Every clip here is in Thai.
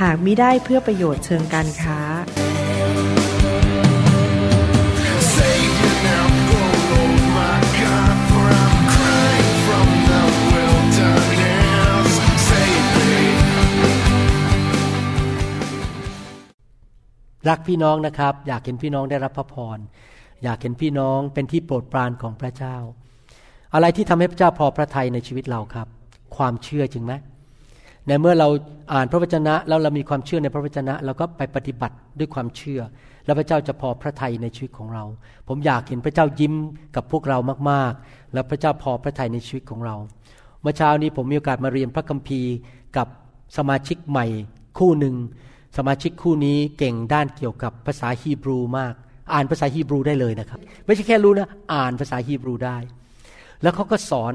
หากมิได้เพื่อประโยชน์เชิงการค้า รักพี่น้องนะครับ อยากเห็นพี่น้องได้รับพระพร อยากเห็นพี่น้องเป็นที่โปรดปรานของพระเจ้า อะไรที่ทำให้พระเจ้าพอพระทัยในชีวิตเราครับ ความเชื่อจริงไหม ในเมื่อเราอ่านพระวจนะแล้วเรามีความเชื่อในพระวจนะเราก็ไปปฏิบัติด้วยความเชื่อ แล้วพระเจ้าจะพอพระทัยในชีวิตของเรา ผมอยากเห็นพระเจ้ายิ้มกับพวกเรามากๆ แล้วพระเจ้าพอพระทัยในชีวิตของเรา เมื่อเช้านี้ผมมีโอกาสมาเรียนพระคัมภีร์กับสมาชิกใหม่คู่หนึ่งสมาชิกคู่นี้เก่งด้านเกี่ยวกับภาษาฮีบรูมาก อ่านภาษาฮีบรูได้เลยนะครับ ไม่ใช่แค่รู้นะอ่านภาษาฮีบรูได้ แล้วเขาก็สอน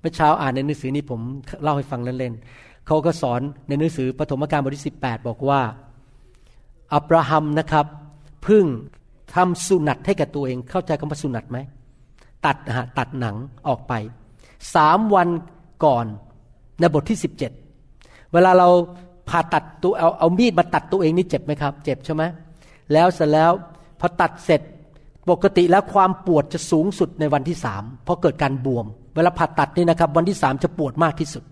เมื่อเช้าอ่านในหนังสือนี้ผมเล่าให้ฟังเล่นๆ เขาก็สอนในหนังสือปฐมกาลบทที่ 18 บอกว่า อับราฮัมนะครับพึ่งทำสุนัตให้กับตัวเอง เข้าใจคำว่าสุนัตไหม ตัดนะฮะตัดหนังออกไปสามวันก่อนในบทที่ 17 เวลาเราผ่าตัดตัวเอาเอามีดมาตัดตัวเองนี่เจ็บไหมครับ เจ็บใช่ไหมแล้วเสร็จแล้วพอตัดเสร็จปกติแล้วความปวดจะสูงสุดในวันที่สามเพราะเกิดการบวม เวลาผ่าตัดนี่นะครับ วันที่สามจะปวดมากที่สุด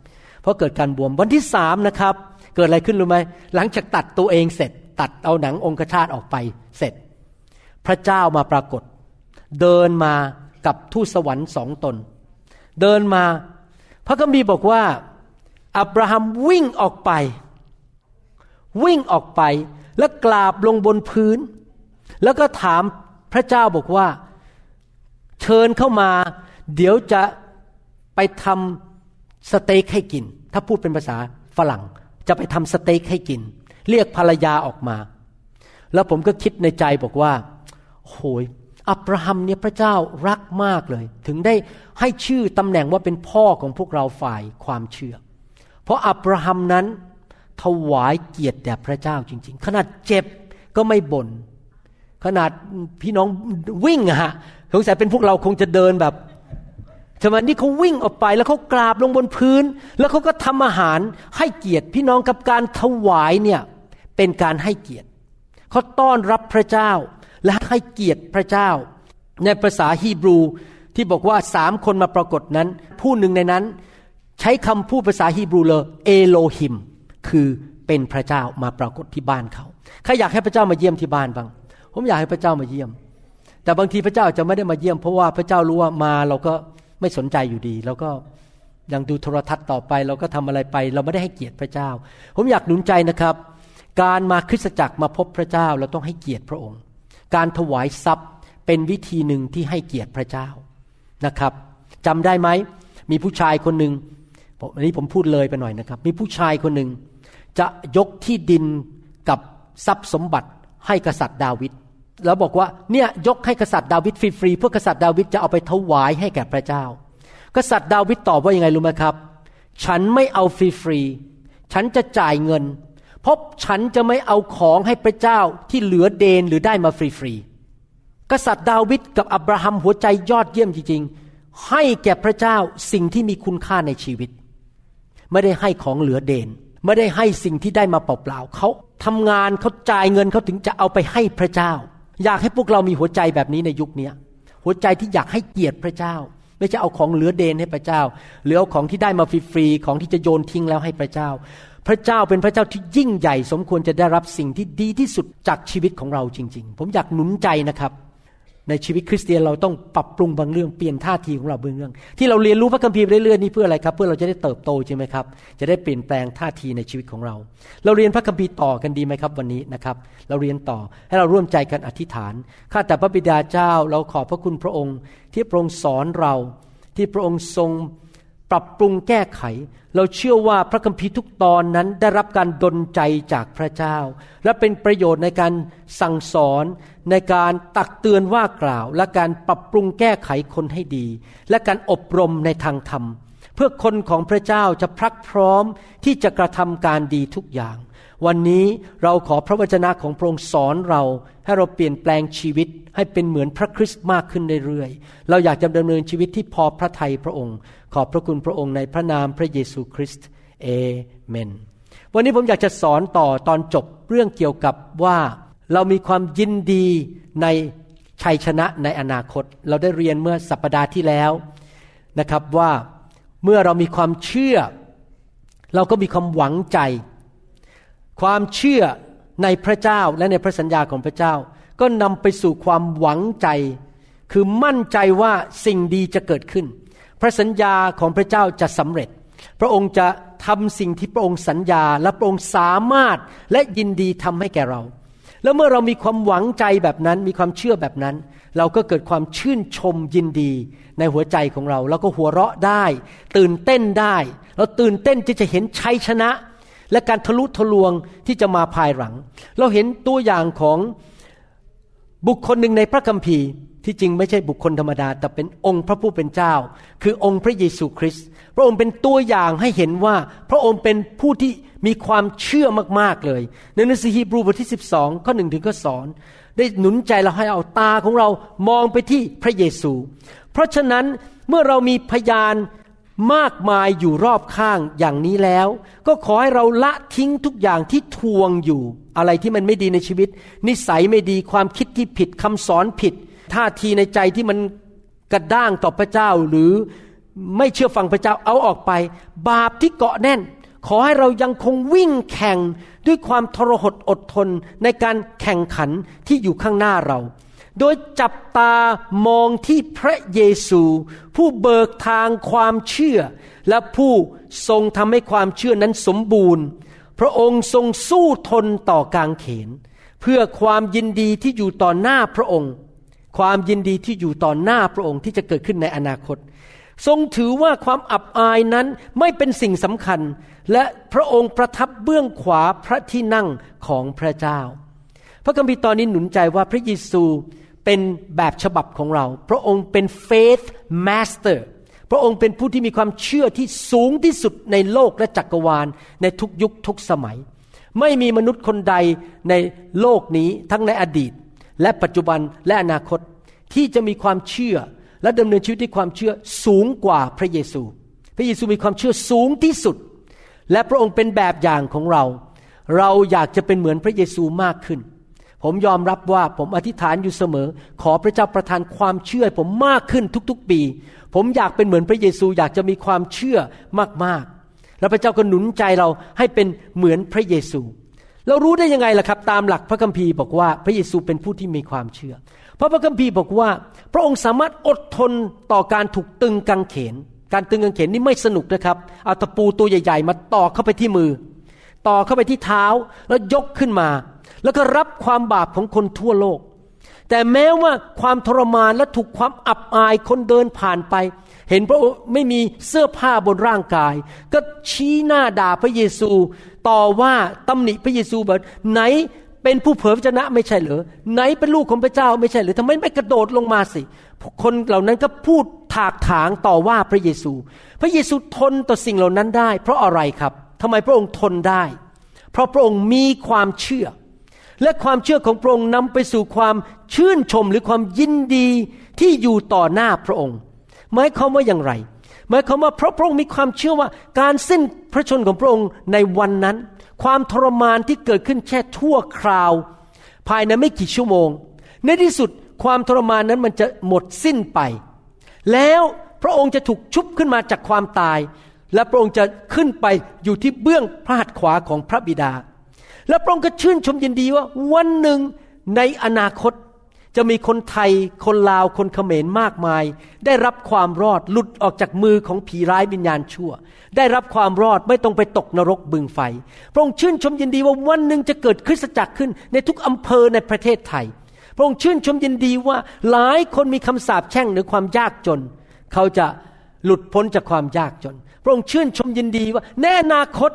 เพราะเกิดการบวมวันที่สามนะครับ เกิดอะไรขึ้นรู้ไหมหลังจากตัดตัวเองเสร็จ ตัดเอาหนังองคชาตออกไปเสร็จ พระเจ้ามาปรากฏ เดินมากับทูตสวรรค์สองตน เดินมา พระคัมภีร์บอกว่า อับราฮัมวิ่งออกไป วิ่งออกไปแล้วกราบลงบนพื้น แล้วก็ถามพระเจ้าบอกว่า เชิญเข้ามา เดี๋ยวจะไปทำ สเต็กให้กิน ถ้าพูดเป็นภาษาฝรั่ง จะไปทำสเต็กให้กิน เรียกภรรยาออกมา แล้วผมก็คิดในใจบอกว่าโหยอับราฮัมเนี่ยพระเจ้ารักมากเลย ถึงได้ให้ชื่อตำแหน่งว่าเป็นพ่อของพวกเราฝ่ายความเชื่อ เพราะอับราฮัมนั้นถวายเกียรติแด่พระเจ้าจริง ๆ ขนาดเจ็บก็ไม่บน่นขนาดพี่น้องวิ่งอะฮะสงสัยเป็นพวกเราคงจะเดินแบบ ช่ไหมนี่เขาวิ่งออกไปแล้วเขากราบลงบนพื้น แล้วเขาก็ทำอาหารให้เกียรติพี่น้องกับการถวายเนี่ยเป็นการให้เกียรติเขาต้อนรับพระเจ้า และให้เกียรติพระเจ้า ในภาษาฮีบรูที่บอกว่าสามคนมาปรากฏนั้น ผู้หนึ่งในนั้น ใช้คำพูดภาษาฮีบรูเลยเอโลหิม คือเป็นพระเจ้ามาปรากฏที่บ้านเขาใครอยากให้พระเจ้ามาเยี่ยมที่บ้านบ้าง ผมอยากให้พระเจ้ามาเยี่ยม แต่บางทีพระเจ้าจะไม่ได้มาเยี่ยม เพราะว่าพระเจ้ารู้ว่ามาเราก็ ไม่สนใจอยู่ดีเราก็ยังดูโทรทัศน์ต่อไป เราก็ทำอะไรไป เราไม่ได้ให้เกียรติพระเจ้า ผมอยากหนุนใจนะครับ การมาคริสตจักรมาพบพระเจ้าเราต้องให้เกียรติพระองค์ การถวายทรัพย์เป็นวิธีหนึ่งที่ให้เกียรติพระเจ้านะครับจำได้ไหมมีผู้ชายคนหนึ่งอันนี้ผมพูดเลยไปหน่อยนะครับ มีผู้ชายคนหนึ่งจะยกที่ดินกับทรัพย์สมบัติให้กษัตริย์ดาวิด แล้วบอกว่าเนี่ยยกให้กษัตริย์ดาวิดฟรีๆเพื่อกษัตริย์ดาวิดจะเอาไปถวายให้แก่พระเจ้า กษัตริย์ดาวิดตอบว่ายังไงรู้ไหมครับ ฉันไม่เอาฟรีๆฉันจะจ่ายเงิน เพราะฉันจะไม่เอาของให้พระเจ้าที่เหลือเดนหรือได้มาฟรีๆกษัตริย์ดาวิดกับอับราฮัมหัวใจยอดเยี่ยมจริงๆ ให้แก่พระเจ้าสิ่งที่มีคุณค่าในชีวิต ไม่ได้ให้ของเหลือเดนไม่ได้ให้สิ่งที่ได้มาเปล่าๆเขาทำงานเขาจ่ายเงินเขาถึงจะเอาไปให้พระเจ้า อยากให้พวกเรามีหัวใจแบบนี้ในยุคนี้หัวใจที่อยากให้เกียรติพระเจ้า ไม่ใช่เอาของเหลือเดนให้พระเจ้าหรือเอาของที่ได้มาฟรีๆของที่จะโยนทิ้งแล้วให้พระเจ้า พระเจ้าเป็นพระเจ้าที่ยิ่งใหญ่ สมควรจะได้รับสิ่งที่ดีที่สุดจากชีวิตของเราจริง ๆ ผมอยากหนุนใจนะครับ ในชีวิตคริสเตียนเราต้องปรับปรุงบางเรื่องเปลี่ยนท่าทีของเราบางเรื่อง ที่เราเรียนรู้พระคัมภีร์เรื่อยๆนี่เพื่ออะไรครับเพื่อเราจะได้เติบโตใช่ไหมครับ จะได้เปลี่ยนแปลงท่าทีในชีวิตของเรา เราเรียนพระคัมภีร์ต่อกันดีไหมครับวันนี้นะครับ เราเรียนต่อให้เราร่วมใจกันอธิษฐานข้าแต่พระบิดาเจ้า เราขอบพระคุณพระองค์ ที่พระองค์สอนเราที่พระองค์ทรง ปรับปรุงแก้ไข เราเชื่อว่าพระคัมภีร์ทุกตอนนั้นได้รับการดลใจจากพระเจ้า และเป็นประโยชน์ในการสั่งสอน ในการตักเตือนว่ากล่าว และการปรับปรุงแก้ไขคนให้ดี และการอบรมในทางธรรม เพื่อคนของพระเจ้าจะพรักพร้อมที่จะกระทำการดีทุกอย่าง วันนี้เราขอพระวจนะของพระองค์สอนเรา ให้เราเปลี่ยนแปลงชีวิตให้เป็นเหมือนพระคริสต์มากขึ้นเรื่อยๆ เราอยากจะดำเนินชีวิตที่พอพระทัยพระองค์ ขอบพระคุณพระองค์ในพระนามพระเยซูคริสต์เอเมน วันนี้ผมอยากจะสอนต่อตอนจบเรื่องเกี่ยวกับว่าเรามีความยินดีในชัยชนะในอนาคต เราได้เรียนเมื่อสัปปดาห์ที่แล้วนะครับว่า เมื่อเรามีความเชื่อ เราก็มีความหวังใจ ความเชื่อในพระเจ้าและในพระสัญญาของพระเจ้า ก็นำไปสู่ความหวังใจ คือมั่นใจว่าสิ่งดีจะเกิดขึ้น พระสัญญาของพระเจ้าจะสำเร็จ พระองค์จะทำสิ่งที่พระองค์สัญญา และพระองค์สามารถและยินดีทำให้แก่เรา แล้วเมื่อเรามีความหวังใจแบบนั้น มีความเชื่อแบบนั้น เราก็เกิดความชื่นชมยินดีในหัวใจของเรา เราก็หัวเราะได้ ตื่นเต้นได้ เราตื่นเต้นที่จะเห็นชัยชนะ และการทะลุทะลวงที่จะมาภายหลัง เราเห็นตัวอย่างของบุคคลหนึ่งในพระคัมภีร์ที่จริงไม่ใช่บุคคลธรรมดา แต่เป็นองค์พระผู้เป็นเจ้า คือองค์พระเยซูคริสต์พระองค์เป็นตัวอย่างให้เห็นว่า พระองค์เป็นผู้ที่มีความเชื่อมากๆเลยในหนังสือฮีบรูบทที่ 12 ข้อหนึ่งถึงข้อสอน ได้หนุนใจเราให้เอาตาของเรามองไปที่พระเยซู เพราะฉะนั้นเมื่อเรามีพยานมากมายอยู่รอบข้างอย่างนี้แล้ว ก็ขอให้เราละทิ้งทุกอย่างที่ทวงอยู่ อะไรที่มันไม่ดีในชีวิต นิสัยไม่ดีความคิดที่ผิดคำสอนผิดท่าทีในใจที่มันกระด้างต่อพระเจ้าหรือไม่เชื่อฟังพระเจ้าเอาออกไป บาปที่เกาะแน่น ขอให้เรายังคงวิ่งแข่งด้วยความทรหดอดทนในการแข่งขันที่อยู่ข้างหน้าเรา โดยจับตามองที่พระเยซู ผู้เบิกทางความเชื่อ และผู้ทรงทำให้ความเชื่อนั้นสมบูรณ์ พระองค์ทรงสู้ทนต่อกางเขน เพื่อความยินดีที่อยู่ต่อหน้าพระองค์ ความยินดีที่อยู่ต่อหน้าพระองค์ที่จะเกิดขึ้นในอนาคต ทรงถือว่าความอับอายนั้นไม่เป็นสิ่งสำคัญ และพระองค์ประทับเบื้องขวาพระที่นั่งของพระเจ้า พระคัมภีร์ตอนนี้หนุนใจว่าพระเยซูเป็นแบบฉบับของเรา พระองค์เป็น faith master พระองค์เป็นผู้ที่มีความเชื่อที่สูงที่สุดในโลกและจักรวาล ในทุกยุคทุกสมัย ไม่มีมนุษย์คนใดในโลกนี้ทั้งในอดีต และปัจจุบันและอนาคตที่จะมีความเชื่อ และดำเนินชีวิตด้วยความเชื่อสูงกว่าพระเยซู พระเยซูมีความเชื่อสูงที่สุด และพระองค์เป็นแบบอย่างของเรา เราอยากจะเป็นเหมือนพระเยซูมากขึ้น ผมยอมรับว่าผมอธิษฐานอยู่เสมอ ขอพระเจ้าประทานความเชื่อ ผมมากขึ้นทุกๆปี ผมอยากเป็นเหมือนพระเยซู อยากจะมีความเชื่อมากๆ แล้วพระเจ้าก็หนุนใจเราให้เป็นเหมือนพระเยซูเรารู้ได้ยังไงล่ะครับ ตามหลักพระคัมภีร์บอกว่าพระเยซูเป็นผู้ที่มีความเชื่อ ราะพระคัมภีร์บอกว่า พระองค์สามารถอดทนต่อการถูกตึงกางเขน การตึงกางเขนนี่ไม่สนุกนะครับเอาตะปูตัวใหญ่ ๆ มาต่อเข้าไปที่มือ ต่อเข้าไปที่เท้าแล้วยกขึ้นมา แล้วก็รับความบาปของคนทั่วโลก แต่แม้ว่าความทรมานและถูกความอับอายคนเดินผ่านไป เห็นพระองค์ไม่มีเสื้อผ้าบนร่างกาย ก็ชี้หน้าด่าพระเยซู ต่อว่าตำหนิพระเยซูแบบไหน เป็นผู้เผยพระชนะไม่ใช่เหรอไหนเป็นลูกของพระเจ้าไม่ใช่เหรือทำไมไม่กระโดดลงมาสิ คนเหล่านั้นก็พูดถากถางต่อว่าพระเยซู พระเยซูทนต่อสิ่งเหล่านั้นได้ เพราะอะไรครับทำไมพระองค์ทนได้ เพราะพระองค์มีความเชื่อ และความเชื่อของพระองค์นำไปสู่ความชื่นชมหรือความยินดีที่อยู่ต่อหน้าพระองค์หมายความว่าอย่างไรหมายความว่าเพราะพระองค์มีความเชื่อว่าการสิ้นพระชนของพระองค์ในวันนั้น ความทรมานที่เกิดขึ้นแค่ทั่วคราว ภายในไม่กี่ชั่วโมง ในที่สุดความทรมานนั้นมันจะหมดสิ้นไป แล้วพระองค์จะถูกชุบขึ้นมาจากความตาย และพระองค์จะขึ้นไปอยู่ที่เบื้องพระหัตถ์ขวาของพระบิดา และพระองค์ก็ชื่นชมยินดีว่าวันหนึ่งในอนาคต จะมีคนไทย คนลาว คนเขมรมากมาย ได้รับความรอดหลุดออกจากมือของผีร้ายวิญญาณชั่ว ได้รับความรอดไม่ต้องไปตกนรกบึงไฟ พระองค์ชื่นชมยินดีว่าวันหนึ่งจะเกิดคริสตจักรขึ้นในทุกอำเภอในประเทศไทย พระองค์ชื่นชมยินดีว่าหลายคนมีคำสาปแช่งหรือความยากจน เขาจะหลุดพ้นจากความยากจน พระองค์ชื่นชมยินดีว่าแน่อนาคต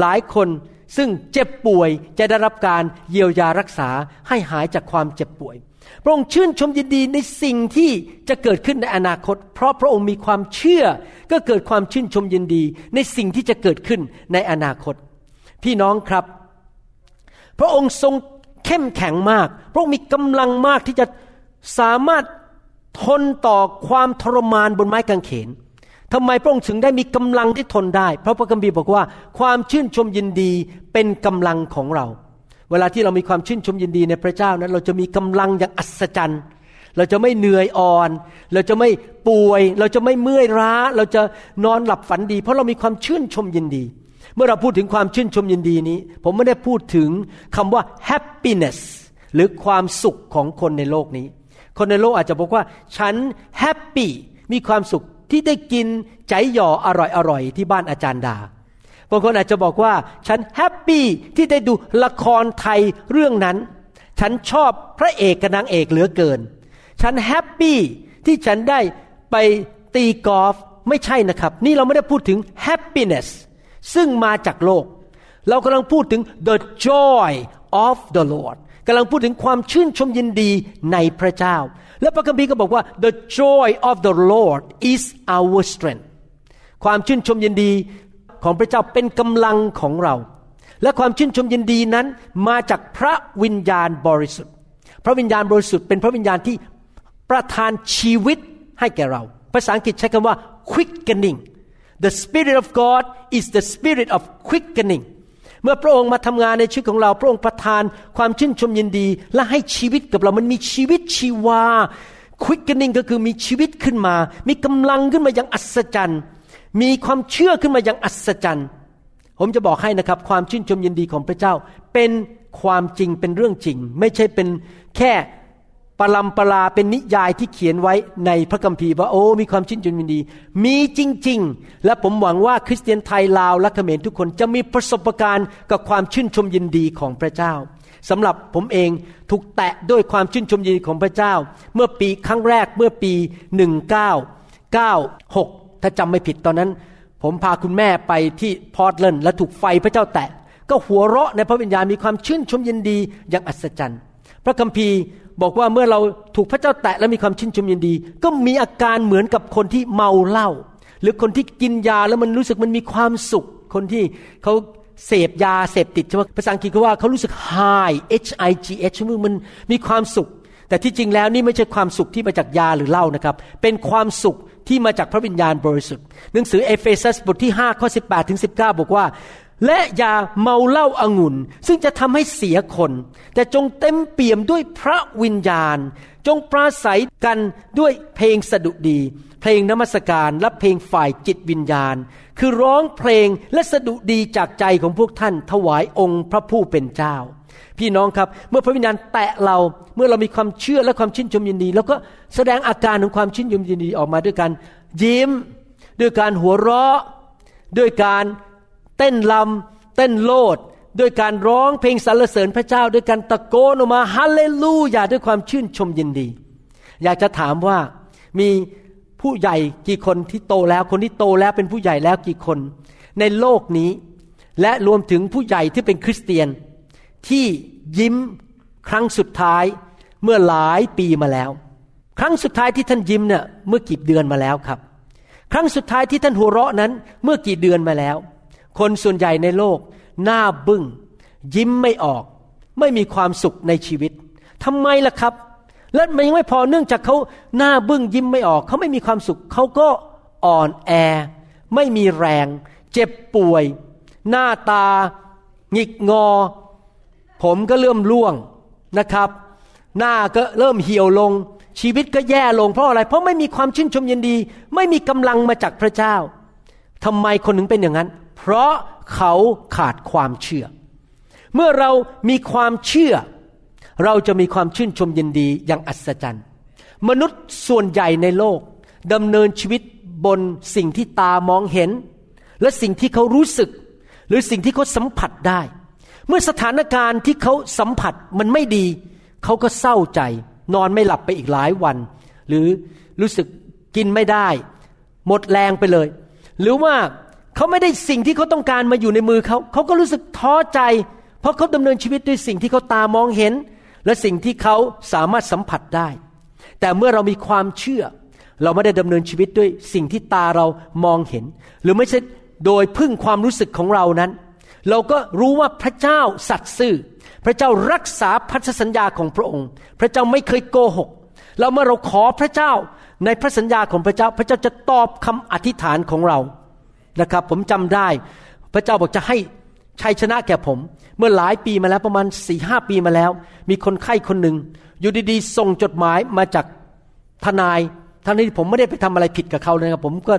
หลายคนซึ่งเจ็บป่วยจะได้รับการเยียวยารักษาให้หายจากความเจ็บป่วย พระองค์ชื่นชมยินดีในสิ่งที่จะเกิดขึ้นในอนาคต เพราะพระองค์มีความเชื่อก็เกิดความชื่นชมยินดีในสิ่งที่จะเกิดขึ้นในอนาคต พี่น้องครับ พระองค์ทรงเข้มแข็งมาก พระองค์มีกำลังมากที่จะสามารถทนต่อความทรมานบนไม้กางเขนทำไมพระองค์ถึงได้มีกำลังที่ทนได้ เพราะพระคัมภีร์บอกว่า ความชื่นชมยินดีเป็นกำลังของเรา เวลาที่เรามีความชื่นชมยินดีในพระเจ้านั้น เราจะมีกำลังอย่างอัศจรรย์ เราจะไม่เหนื่อยอ่อน เราจะไม่ป่วย เราจะไม่เมื่อยล้า เราจะนอนหลับฝันดี เพราะเรามีความชื่นชมยินดี เมื่อเราพูดถึงความชื่นชมยินดีนี้ ผมไม่ได้พูดถึงคำว่า happiness หรือความสุขของคนในโลกนี้ คนในโลกอาจจะบอกว่า ฉัน happy มีความสุขที่ได้กินใจหย่ออร่อยอร่อยที่บ้านอาจารย์ดา บางคนอาจจะบอกว่า ฉัน happy ที่ได้ดูละครไทยเรื่องนั้น ฉันชอบพระเอกกับนางเอกเหลือเกิน ฉัน happy ที่ฉันได้ไปตีกอล์ฟไม่ใช่นะครับ นี่เราไม่ได้พูดถึง happiness ซึ่งมาจากโลก เรากำลังพูดถึง the joy of the Lord กำลังพูดถึงความชื่นชมยินดีในพระเจ้า และพระคัมภีร์ก็บอกว่า the joy of the Lord is our strength ความชื่นชมยินดี ของพระเจ้าเป็นกำลังของเรา และความชื่นชมยินดีนั้นมาจากพระวิญญาณบริสุทธิ์ พระวิญญาณบริสุทธิ์เป็นพระวิญญาณที่ประทานชีวิตให้แก่เรา ภาษาอังกฤษใช้คำว่า quickening the spirit of God is the spirit of quickening เมื่อพระองค์มาทำงานในชีวิตของเรา พระองค์ประทานความชื่นชมยินดี และให้ชีวิตกับเรามันมีชีวิตชีวา quickening ก็คือมีชีวิตขึ้นมา มีกำลังขึ้นมาอย่างอัศจรรย์ มีความเชื่อขึ้นมาอย่างอัศจรรย์ ผมจะบอกให้นะครับ ความชื่นชมยินดีของพระเจ้า เป็นความจริงเป็นเรื่องจริง ไม่ใช่เป็นแค่ปลัมปลาเป็นนิยายที่เขียนไว้ในพระคัมภีร์ว่าโอ้มีความชื่นชมยินดี มีจริง ๆ และผมหวังว่าคริสเตียนไทยลาวและเขมรทุกคนจะมีประสบการณ์กับความชื่นชมยินดีของพระเจ้าสำหรับผมเองถูกแตะด้วยความชื่นชมยินดีของพระเจ้า เมื่อปีครั้งแรกเมื่อปี 1996 ถ้าจำไม่ผิดตอนนั้น ผมพาคุณแม่ไปที่พอร์ตแลนด์และถูกไฟพระเจ้าแตะ ก็หัวเราะในพระวิญญาณมีความชื่นชมยินดีอย่างอัศจรรย์ พระคัมภีร์บอกว่าเมื่อเราถูกพระเจ้าแตะและมีความชื่นชมยินดี ก็มีอาการเหมือนกับคนที่เมาเหล้าหรือคนที่กินยาแล้วมันรู้สึกมันมีความสุข คนที่เขาเสพยาเสพติดใช่ไหมภาษาอังกฤษก็ว่าเขารู้สึก high h i g h มันมีความสุข แต่ที่จริงแล้วนี่ไม่ใช่ความสุขที่มาจากยาหรือเหล้านะครับ เป็นความสุข ที่มาจากพระวิญญาณบริสุทธิ์หนังสือเอเฟซัสบทที่5ข้อ18ถึง19 บอกว่า และอย่าเมาเหล้าอางุ่น ซึ่งจะทำให้เสียคน แต่จงเต็มเปี่ยมด้วยพระวิญญาณ จงปราศัยกันด้วยเพลงสดุดี เพลงนมัสการและเพลงฝ่ายจิตวิญญาณ คือร้องเพลงและสดุดีจากใจของพวกท่านถวายองค์พระผู้เป็นเจ้า พี่น้องครับ เมื่อพระวิญญาณแตะเราเมื่อเรามีความเชื่อและความชื่นชมยินดี แล้วก็แสดงอาการของความชื่นชมยินดีออกมาด้วยการยิ้ม ด้วยการหัวเราะ ด้วยการเต้นลำเต้นโลด ด้วยการร้องเพลงสรรเสริญพระเจ้า ด้วยการตะโกนออกมาฮาเลลูยาด้วยความชื่นชมยินดี อยากจะถามว่ามีผู้ใหญ่กี่คนที่โตแล้วคนที่โตแล้วเป็นผู้ใหญ่แล้วกี่คน ในโลกนี้ และรวมถึงผู้ใหญ่ที่เป็นคริสเตียน ที่ยิ้มครั้งสุดท้ายเมื่อหลายปีมาแล้ว ครั้งสุดท้ายที่ท่านยิ้มเนี่ยเมื่อกี่เดือนมาแล้วครับ ครั้งสุดท้ายที่ท่านหัวเราะนั้นเมื่อกี่เดือนมาแล้ว คนส่วนใหญ่ในโลก หน้าบึง้ง ยิ้มไม่ออก ไม่มีความสุขในชีวิตทำไมล่ะครับ และมันยังไม่พอเนื่องจากเขาหน้าบึ้งยิ้มไม่ออก เขาไม่มีความสุขเขาก็อ่อนแอ ไม่มีแรง เจ็บป่วย หน้าตาหงิกงอ ผมก็เริ่มร่วงนะครับ หน้าก็เริ่มเหี่ยวลง ชีวิตก็แย่ลงเพราะอะไร เพราะไม่มีความชื่นชมยินดี ไม่มีกำลังมาจากพระเจ้าทำไมคนถึงเป็นอย่างนั้น เพราะเขาขาดความเชื่อ เมื่อเรามีความเชื่อ เราจะมีความชื่นชมยินดีอย่างอัศจรรย์ มนุษย์ส่วนใหญ่ในโลกดำเนินชีวิตบนสิ่งที่ตามองเห็น และสิ่งที่เขารู้สึก หรือสิ่งที่เขาสัมผัสได้ เมื่อสถานการณ์ที่เขาสัมผัสมันไม่ดี เขาก็เศร้าใจ นอนไม่หลับไปอีกหลายวัน หรือรู้สึกกินไม่ได้ หมดแรงไปเลย หรือว่าเขาไม่ได้สิ่งที่เขาต้องการมาอยู่ในมือเขา เขาก็รู้สึกท้อใจ เพราะเขาดำเนินชีวิตด้วยสิ่งที่เขาตามองเห็น และสิ่งที่เขาสามารถสัมผัสได้ แต่เมื่อเรามีความเชื่อ เราไม่ได้ดำเนินชีวิตด้วยสิ่งที่ตาเรามองเห็น หรือไม่ใช่โดยพึ่งความรู้สึกของเรานั้น เราก็รู้ว่าพระเจ้าสัตย์ซื่อ พระเจ้ารักษาพันธสัญญาของพระองค์ พระเจ้าไม่เคยโกหกแล้วเมื่อเราขอพระเจ้าในพระสัญญาของพระเจ้า พระเจ้าจะตอบคำอธิษฐานของเรานะครับ ผมจำได้ พระเจ้าบอกจะให้ชัยชนะแก่ผม เมื่อหลายปีมาแล้วประมาณสี่ห้าปีมาแล้ว มีคนไข้คนหนึ่งอยู่ดีๆส่งจดหมายมาจากทนายทั้งที่ผมไม่ได้ไปทำอะไรผิดกับเขาเลยครับผมก็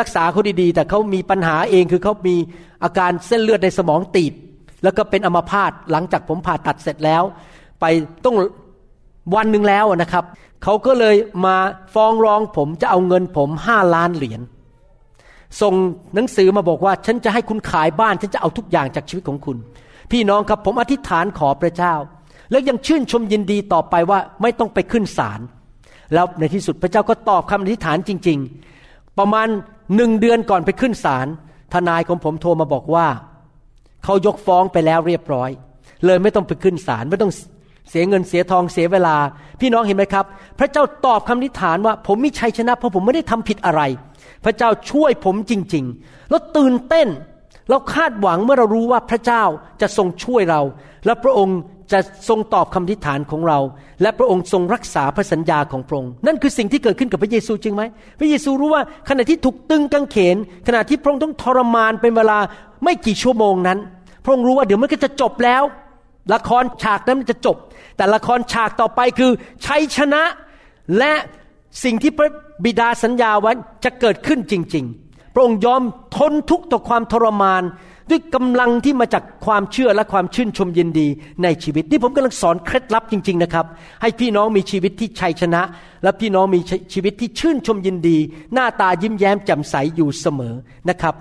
รักษาเขาดีๆ แต่เขามีปัญหาเองคือเขามีอาการเส้นเลือดในสมองตีบ แล้วก็เป็นอัมพาตหลังจากผมผ่าตัดเสร็จแล้ว ไปต้องวันหนึ่งแล้วนะครับเขาก็เลยมาฟ้องร้องผมจะเอาเงินผมห้าล้านเหรียญส่งหนังสือมาบอกว่า ฉันจะให้คุณขายบ้าน ฉันจะเอาทุกอย่างจากชีวิตของคุณ พี่น้องครับผมอธิษฐานขอพระเจ้า แล้วยังชื่นชมยินดีต่อไปว่าไม่ต้องไปขึ้นศาลแล้วในที่สุดพระเจ้าก็ตอบคำอธิษฐานจริงๆ ประมาณหนึ่งเดือนก่อนไปขึ้นศาลทนายของผมโทรมาบอกว่า เขายกฟ้องไปแล้วเรียบร้อย เลยไม่ต้องไปขึ้นศาลไม่ต้องเสียเงินเสียทองเสียเวลา พี่น้องเห็นไหมครับ พระเจ้าตอบคำอธิฐานว่า ผมมีชัยชนะ เพราะผมไม่ได้ทำผิดอะไร พระเจ้าช่วยผมจริง ๆ แล้วตื่นเต้น เราคาดหวังเมื่อเรารู้ว่าพระเจ้าจะทรงช่วยเรา และพระองค์ จะทรงตอบคำอธิฐานของเรา และพระองค์ทรงรักษาพระสัญญาของพระองค์นั่นคือสิ่งที่เกิดขึ้นกับพระเยซูจริงไหมพระเยซูรู้ว่าขณะที่ถูกตึงกางเขน ขณะที่พระองค์ต้องทรมานเป็นเวลาไม่กี่ชั่วโมงนั้น พระองค์รู้ว่าเดี๋ยวมันก็จะจบแล้ว ละครฉากนั้นมันจะจบ แต่ละครฉากต่อไปคือชัยชนะและสิ่งที่พระบิดาสัญญาไว้จะเกิดขึ้นจริง ๆ พระองค์ยอมทนทุกข์ต่อความทรมาน ด้วยกำลังที่มาจากความเชื่อและความชื่นชมยินดีในชีวิต นี่ผมกำลังสอนเคล็ดลับจริง ๆนะครับ ให้พี่น้องมีชีวิตที่ชัยชนะ และพี่น้องมีชีวิตที่ชื่นชมยินดี หน้าตายิ้มแย้มแจ่มใสอยู่เสมอนะครับ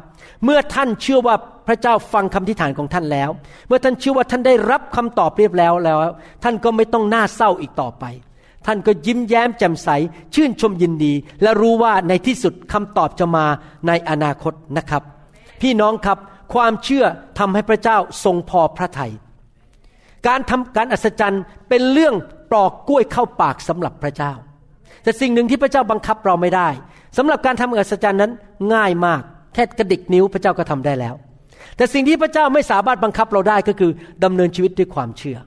เมื่อท่านเชื่อว่าพระเจ้าฟังคำทิฐานของท่านแล้ว เมื่อท่านเชื่อว่าท่านได้รับคำตอบเรียบแล้วแล้ว ท่านก็ไม่ต้องน่าเศร้าอีกต่อไป ท่านก็ยิ้มแย้มแจ่มใส ชื่นชมยินดี และรู้ว่าในที่สุดคำตอบจะมาในอนาคตนะครับ พี่น้องครับ ความเชื่อทำให้พระเจ้าทรงพอพระทยัย การทำการอัศจรรย์เป็นเรื่องปลอกกล้วยเข้าปากสำหรับพระเจ้า แต่สิ่งหนึ่งที่พระเจ้าบังคับเราไม่ได้สำหรับการทำอัศจรรย์นั้นง่ายมาก แค่กระดิกนิ้วพระเจ้าก็ทำได้แล้ว แต่สิ่งที่พระเจ้าไม่สามารถบังคับเราได้ก็คือดำเนินชีวิตด้วยความเชื่อ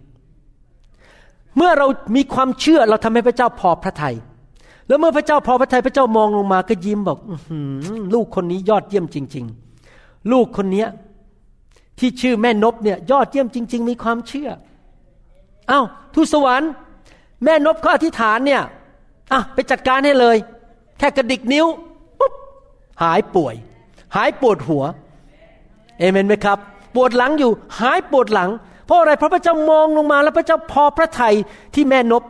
เมื่อเรามีความเชื่อเราทำให้พระเจ้าพอพระทยัยแล้วเมื่อพระเจ้าพอพระทัยพระเจ้ามองลงมาก็ยิ้มบอกอลูกคนนี้ยอดเยี่ยมจริงๆ ลูกคนนี้ที่ชื่อแม่นบเนี่ยยอดเยี่ยมจริง ๆ มีความเชื่อ เอา้าทูตสวรรค์ แม่นบก็อธิษฐานเนี่ยอะไปจัดการให้เลย แค่กระดิกนิ้วปุ๊บหายป่วย หายปวดหัว เอเมนไหมครับ ปวดหลังอยู่หายปวดหลัง เพราะอะไรเพราะพระเจ้ามองลงมา แล้วพระเจ้าพอพระทัยที่แม่นบ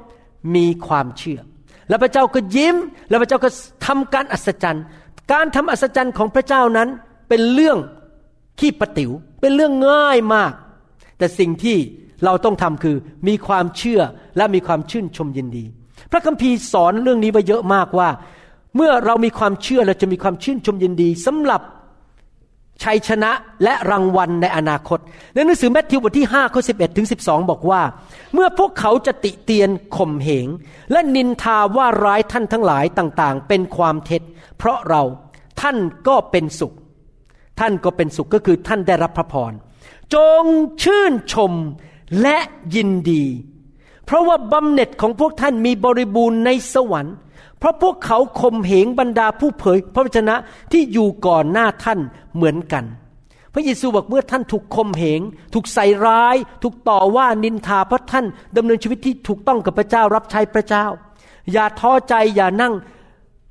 มีความเชื่อ แล้วพระเจ้าก็ยิ้ม แล้วพระเจ้าก็ทำการอัศจรรย์ การทำอัศจรรย์ของพระเจ้านั้น เป็นเรื่องขี้ประติว๋วเป็นเรื่องง่ายมาก แต่สิ่งที่เราต้องทำคือมีความเชื่อและมีความชื่นชมยินดี พระคัมภีร์สอนเรื่องนี้ไว้เยอะมากว่า เมื่อเรามีความเชื่อเราจะมีความชื่นชมยินดีสำหรับชัยชนะและรางวัลในอนาคต ในหนังสือแมทธิวบทที่5ข้อ11ถึง12 บอกว่า เมื่อพวกเขาจะติเตียนข่มเหง และนินทาว่าร้ายท่านทั้งหลายต่างๆ เป็นความเท็จ เพราะเราท่านก็เป็นสุข ท่านก็เป็นสุขก็คือท่านได้รับพระพร จงชื่นชมและยินดี เพราะว่าบำเหน็จของพวกท่านมีบริบูรณ์ในสวรรค์ เพราะพวกเขาข่มเหงบรรดาผู้เผย พระวจนะที่อยู่ก่อนหน้าท่านเหมือนกัน พระเยซูบอกเมื่อท่านถูกข่มเหง ถูกใส่ร้าย ถูกต่อว่านินทาเพราะท่านดำเนินชีวิตที่ถูกต้องกับพระเจ้ารับใช้พระเจ้า อย่าท้อใจอย่านั่ง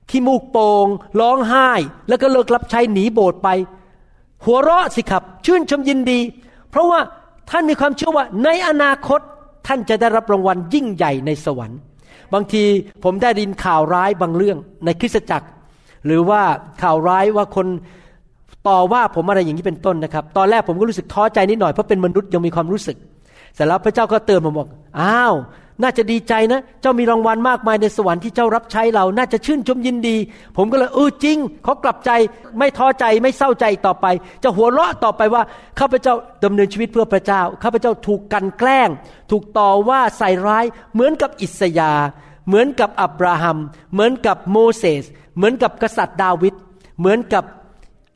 ขี้มูกโปงร้องไห้ แล้วก็เลิกรับใช้หนีโบสถ์ไป หัวเราะสิครับ ชื่นชมยินดี เพราะว่าท่านมีความเชื่อว่าในอนาคตท่านจะได้รับรางวัลยิ่งใหญ่ในสวรรค์ บางทีผมได้ดินข่าวร้ายบางเรื่องในคริสตจักร หรือว่าข่าวร้ายว่าคนต่อว่าผมอะไรอย่างนี้เป็นต้นนะครับ ตอนแรกผมก็รู้สึกท้อใจนิดหน่อยเพราะเป็นมนุษย์ยังมีความรู้สึกเสร็จแล้วพระเจ้าก็เตือนผมบอกอ้าว น่าจะดีใจนะ เจ้ามีรางวัลมากมายในสวรรค์ที่เจ้ารับใช้เรา น่าจะชื่นชมยินดี ผมก็เลยเออจริงเขากลับใจไม่ท้อใจไม่เศร้าใจต่อไป จะหัวเราะต่อไปว่าข้าพเจ้าดำเนินชีวิตเพื่อพระเจ้าข้าพเจ้าถูกกันแกล้ง ถูกต่อว่าใส่ร้ายเหมือนกับอิสยา เหมือนกับอับราฮัม เหมือนกับโมเสส เหมือนกับกษัตริย์ดาวิดเหมือนกับ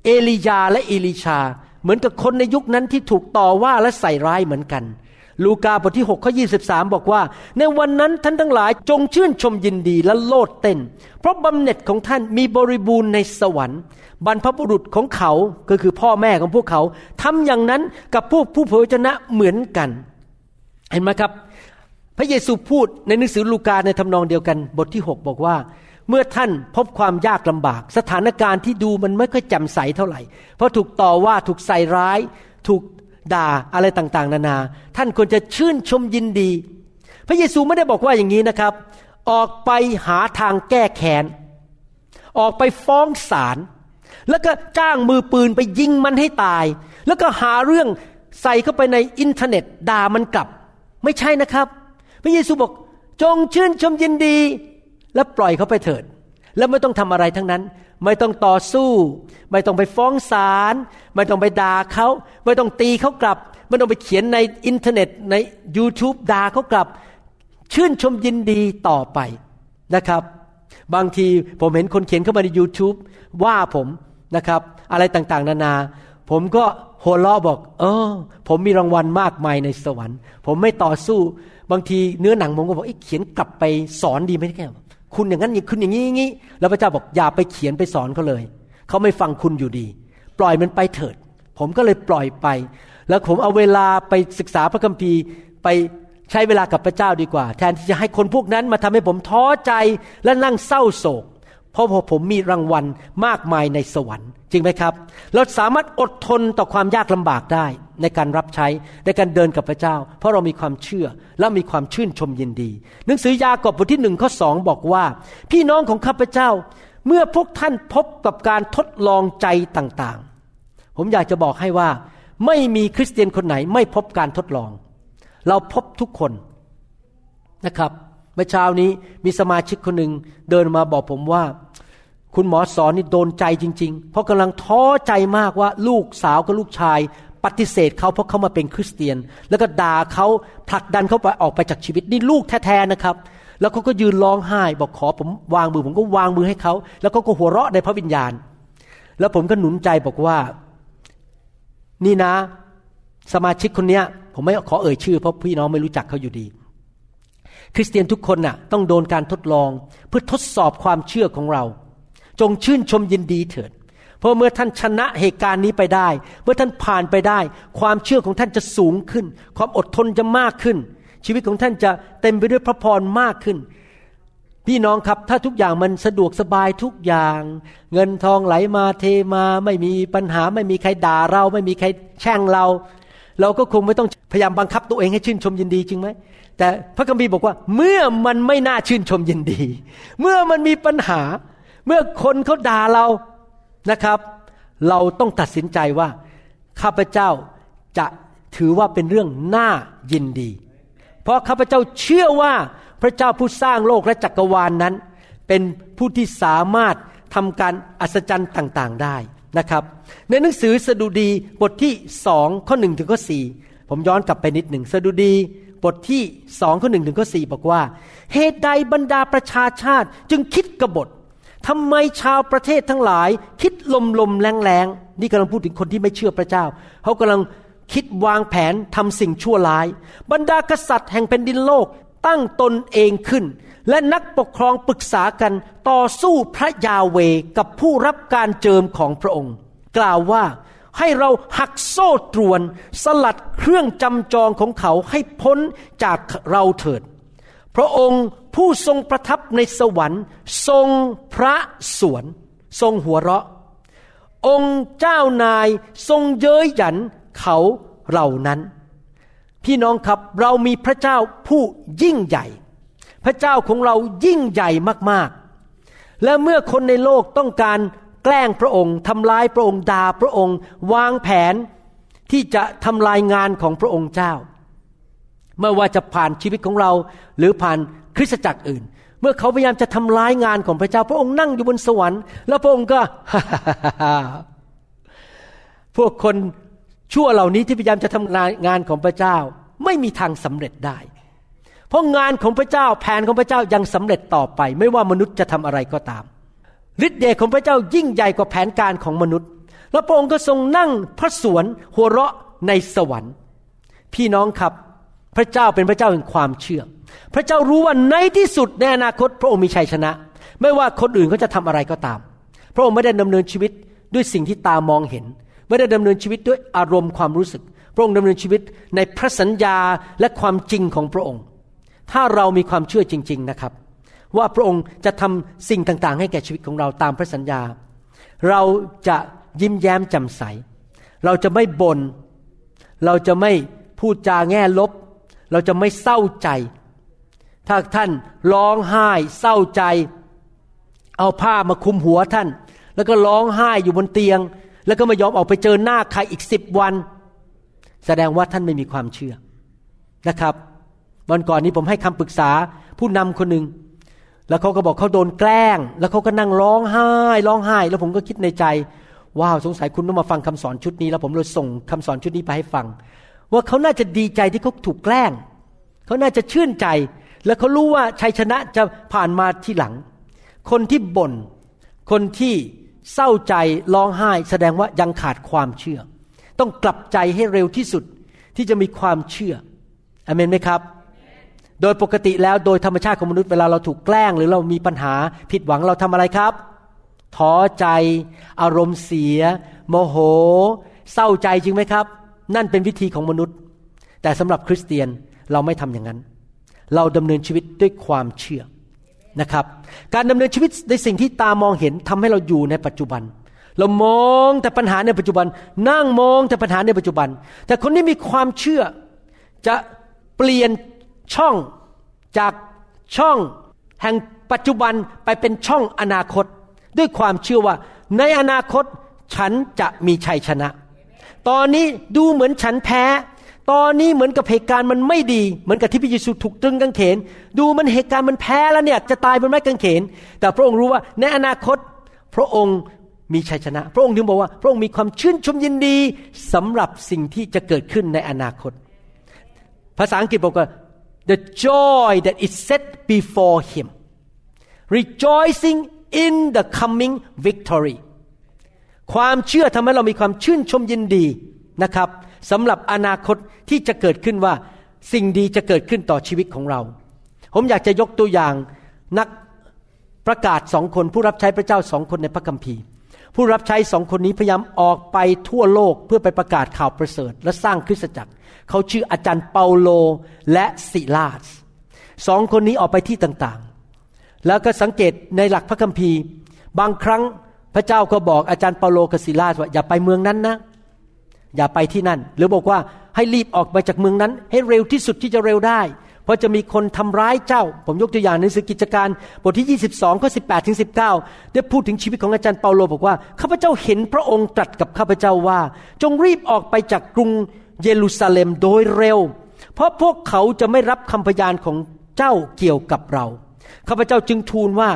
เอลียาและเอลิชา เหมือนกับคนในยุคนั้นที่ถูกต่อว่าและใส่ร้ายเหมือนกัน ลูกาบทที่6ข้อ23 บอกว่า ในวันนั้นท่านทั้งหลายจงชื่นชมยินดีและโลดเต้น เพราะบำเหน็จของท่านมีบริบูรณ์ในสวรรค์ บรรพบุรุษของเขาก็คือพ่อแม่ของพวกเขาทำอย่างนั้นกับพวกผู้เผยชนะเหมือนกัน เห็นไหมครับ พระเยซูพูดในหนังสือลูกาในทำนองเดียวกัน บทที่ 6 บอกว่า เมื่อท่านพบความยากลำบาก สถานการณ์ที่ดูมันไม่ค่อยแจ่มใสเท่าไหร่เพราะถูกต่อว่าถูกใส่ร้าย ถูก ด่าอะไรต่างๆ นานา ท่านควรจะชื่นชมยินดี พระเยซูไม่ได้บอกว่าอย่างนี้นะครับ ออกไปหาทางแก้แค้น ออกไปฟ้องศาล แล้วก็จ้างมือปืนไปยิงมันให้ตาย แล้วก็หาเรื่องใส่เข้าไปในอินเทอร์เน็ตด่ามันกลับ ไม่ใช่นะครับ พระเยซูบอกจงชื่นชมยินดี และปล่อยเขาไปเถิด แล้วไม่ต้องทำอะไรทั้งนั้น ไม่ต้องต่อสู้ ไม่ต้องไปฟ้องศาลไม่ต้องไปด่าเขาไม่ต้องตีเขากลับ ไม่ต้องไปเขียนในอินเทอร์เน็ตใน YouTube ด่าเขากลับ ชื่นชมยินดีต่อไปนะครับ บางทีผมเห็นคนเขียนเข้ามาใน YouTube ว่าผมนะครับ อะไรต่างๆ นานา ผมก็หัวเราะบอก เออ ผมมีรางวัลมากมายในสวรรค์ ผมไม่ต่อสู้ บางทีเนื้อหนังผมก็บอกเอ้เขียนกลับไปสอนดีไหมแก คุณอย่างนั้นคุณอย่างนี้อย่างนี้แล้วพระเจ้าบอกอย่าไปเขียนไปสอนเขาเลย เขาไม่ฟังคุณอยู่ดี ปล่อยมันไปเถิด ผมก็เลยปล่อยไป แล้วผมเอาเวลาไปศึกษาพระคัมภีร์ไปใช้เวลากับพระเจ้าดีกว่า แทนที่จะให้คนพวกนั้นมาทำให้ผมท้อใจและนั่งเศร้าโศก เพราะผมมีรางวัลมากมายในสวรรค์ จริงไหมครับ เราสามารถอดทนต่อความยากลำบากได้ ในการรับใช้ในการเดินกับพระเจ้า เพราะเรามีความเชื่อและมีความชื่นชมยินดี หนังสือยากอบบทที่หนึ่งข้อสองบอกว่า พี่น้องของข้าพเจ้า เมื่อพวกท่านพบกับการทดลองใจต่างๆ ผมอยากจะบอกให้ว่า ไม่มีคริสเตียนคนไหนไม่พบการทดลอง เราพบทุกคนนะครับเมื่อเช้านี้มีสมาชิกคนหนึ่งเดินมาบอกผมว่าคุณหมอสอนนี่โดนใจจริง ๆ เพราะกำลังท้อใจมากว่าลูกสาวกับลูกชาย ปฏิเสธเขาเพราะเขามาเป็นคริสเตียน แล้วก็ด่าเขาผลักดันเขาไปออกไปจากชีวิตนี่ลูกแท้ๆนะครับ แล้วเขาก็ยืนร้องไห้ บอกขอผมวางมือผมก็วางมือให้เขา แล้วเขาก็หัวเราะในพระวิญญาณ แล้วผมก็หนุนใจบอกว่า นี่นะ สมาชิกคนเนี้ย ผมไม่ขอเอ่ยชื่อเพราะพี่น้องไม่รู้จักเขาอยู่ดี คริสเตียนทุกคนน่ะ ต้องโดนการทดลองเพื่อทดสอบความเชื่อของเรา จงชื่นชมยินดีเถิด เพราะเมื่อท่านชนะเหตุการณ์นี้ไปได้ เมื่อท่านผ่านไปได้ ความเชื่อของท่านจะสูงขึ้น ความอดทนจะมากขึ้น ชีวิตของท่านจะเต็มไปด้วยพระพรมากขึ้น พี่น้องครับถ้าทุกอย่างมันสะดวกสบายทุกอย่าง เงินทองไหลมาเทมาไม่มีปัญหาไม่มีใครด่าเรา ไม่มีใครแช่งเรา เราก็คงไม่ต้องพยายามบังคับตัวเองให้ชื่นชมยินดีจริงไหมแต่พระคัมภีร์บอกว่า เมื่อมันไม่น่าชื่นชมยินดี เมื่อมันมีปัญหา เมื่อคนเขาด่าเรา นะครับ เราต้องตัดสินใจว่า ข้าพเจ้าจะถือว่าเป็นเรื่องน่ายินดี เพราะข้าพเจ้าเชื่อว่าพระเจ้าผู้สร้างโลกและจักรวาลนนั้น เป็นผู้ที่สามารถทำการอัศจรรย์ต่างๆได้นะครับ ในหนังสือสดุดีบทที่สองข้อหนึ่งถึงข้อสี่ผมย้อนกลับไปนิดหนึ่งสดุดีบทที่สองข้อหนึ่งถึงข้อสี่บอกว่า เหตุใดบรรดาประชาชาติจึงคิดกบฏ ทำไมชาวประเทศทั้งหลาย คิดลมลมแรงแรงนี่กำลังพูดถึงคนที่ไม่เชื่อพระเจ้า เขากำลังคิดวางแผนทำสิ่งชั่วร้าย บรรดากษัตริย์แห่งแผ่นดินโลกตั้งตนเองขึ้น และนักปกครองปรึกษากันต่อสู้พระยาเวกับผู้รับการเจิมของพระองค์ กล่าวว่าให้เราหักโซ่ตรวน สลัดเครื่องจำจองของเขาให้พ้นจากเราเถิด พระองค์ผู้ทรงประทับในสวรรค์ ทรงพระสวน ทรงหัวเราะ องค์เจ้านายทรงเย้ยหยันเขาเหล่านั้น พี่น้องครับเรามีพระเจ้าผู้ยิ่งใหญ่ พระเจ้าของเรายิ่งใหญ่มากๆ และเมื่อคนในโลกต้องการแกล้งพระองค์ทำลายพระองค์ด่าพระองค์ วางแผนที่จะทำลายงานของพระองค์เจ้า ไม่ว่าจะผ่านชีวิตของเรา หรือผ่านคริสตจักรอื่น เมื่อเขาพยายามจะทำร้ายงานของพระเจ้า พระองค์นั่งอยู่บนสวรรค์ แล้วพระองค์ก็พวกคนชั่วเหล่านี้ที่พยายามจะทำงานของพระเจ้า ไม่มีทางสำเร็จได้ เพราะงานของพระเจ้าแผนของพระเจ้ายังสำเร็จต่อไป ไม่ว่ามนุษย์จะทำอะไรก็ตามฤทธิ์เดชของพระเจ้ายิ่งใหญ่กว่าแผนการของมนุษย์ แล้วพระองค์ก็ทรงนั่งพระสวนหัวเราะในสวรรค์ พี่น้องครับ พระเจ้าเป็นพระเจ้าแห่งความเชื่อ พระเจ้ารู้ว่าในที่สุดในอนาคต พระองค์มีชัยชนะ ไม่ว่าคนอื่นเขาจะทำอะไรก็ตาม พระองค์ไม่ได้ดำเนินชีวิตด้วยสิ่งที่ตามองเห็น ไม่ได้ดำเนินชีวิตด้วยอารมณ์ความรู้สึก พระองค์ดำเนินชีวิตในพระสัญญาและความจริงของพระองค์ ถ้าเรามีความเชื่อจริง ๆนะครับ ว่าพระองค์จะทำสิ่งต่างๆ ให้แก่ชีวิตของเราตามพระสัญญา เราจะยิ้มแย้มแจ่มใส เราจะไม่บน่นเราจะไม่พูดจาแง่ลบ เราจะไม่เศร้าใจ ถ้าท่านร้องไห้เศร้าใจ เอาผ้ามาคุมหัวท่าน แล้วก็ร้องไห้อยู่บนเตียง แล้วก็ไม่ยอมออกไปเจอหน้าใครอีกสิบวัน แสดงว่าท่านไม่มีความเชื่อนะครับ วันก่อนนี้ผมให้คำปรึกษาผู้นำคนหนึ่งแล้วเขาก็บอกเขาโดนแกล้ง แล้วเขาก็นั่งร้องไห้ ร้องไห้ แล้วผมก็คิดในใจว้าวสงสัยคุณต้องมาฟังคำสอนชุดนี้ แล้วผมเลยส่งคำสอนชุดนี้ไปให้ฟัง ว่าเขาน่าจะดีใจที่เขาถูกแกล้ง เขาน่าจะชื่นใจ และเขารู้ว่าชัยชนะจะผ่านมาที่หลัง คนที่บน่น คนที่เศร้าใจร้องไห้ แสดงว่ายังขาดความเชื่อ ต้องกลับใจให้เร็วที่สุดที่จะมีความเชื่ออเมนไหมครับ โดยปกติแล้วโดยธรรมชาติของมนุษย์เวลาเราถูกแกล้ง หรือเรามีปัญหาผิดหวังเราทำอะไรครับท้อใจ อารมณ์เสีย โมโห เศร้าใจจริงไหมครับ นั่นเป็นวิธีของมนุษย์ แต่สำหรับคริสเตียนเราไม่ทำอย่างนั้น เราดำเนินชีวิตด้วยความเชื่อนะครับ การดำเนินชีวิตในสิ่งที่ตามองเห็นทำให้เราอยู่ในปัจจุบัน เรามองแต่ปัญหาในปัจจุบัน นั่งมองแต่ปัญหาในปัจจุบัน แต่คนที่มีความเชื่อจะเปลี่ยนช่องจากช่องแห่งปัจจุบันไปเป็นช่องอนาคต ด้วยความเชื่อว่าในอนาคตฉันจะมีชัยชนะ ตอนนี้ดูเหมือนฉันแพ้ ตอนนี้เหมือนกับเหตุการณ์มันไม่ดี เหมือนกับที่พระเยซูถูกตรึงกางเขน ดูมันเหตุการณ์มันแพ้แล้วเนี่ยจะตายบนไม้กางเขน แต่พระองค์รู้ว่าในอนาคต พระองค์มีชัยชนะ พระองค์ถึงบอกว่าพระองค์มีความชื่นชมยินดีสำหรับสิ่งที่จะเกิดขึ้นในอนาคต ภาษาอังกฤษบอกว่า the joy that is set before him rejoicing in the coming victory ความเชื่อทำให้เรามีความชื่นชมยินดีนะครับสำหรับอนาคตที่จะเกิดขึ้นว่าสิ่งดีจะเกิดขึ้นต่อชีวิตของเรา ผมอยากจะยกตัวอย่างนักประกาศสองคนผู้รับใช้พระเจ้าสองคนในพระคัมภีร์ ผู้รับใช้สองคนนี้พยายามออกไปทั่วโลกเพื่อไปประกาศข่าวประเสริฐ และสร้างคริสตจักร เขาชื่ออาจารย์เปาโลและสิลาสสองคนนี้ออกไปที่ต่างๆ แล้วก็สังเกตในหลักพระคัมภีร์ บางครั้ง พระเจ้าก็บอกอาจารย์เปาโลกับสิลาสว่าอย่าไปเมืองนั้นนะ อย่าไปที่นั่น หรือบอกว่าให้รีบออกไปจากเมืองนั้น ให้เร็วที่สุดที่จะเร็วได้ เพราะจะมีคนทำร้ายเจ้า ผมยกตัวอย่างในสือกิจการบทที่ 22ข้อ18ถึง19 ได้พูดถึงชีวิตของอาจารย์เปาโลบอกว่าข้าพเจ้าเห็นพระองค์ตรัสกับข้าพเจ้าว่า จงรีบออกไปจากกรุงเยรูซาเล็มโดยเร็ว เพราะพวกเขาจะไม่รับคำพยานของเจ้าเกี่ยวกับเราข้าพเจ้าจึงทูลว่า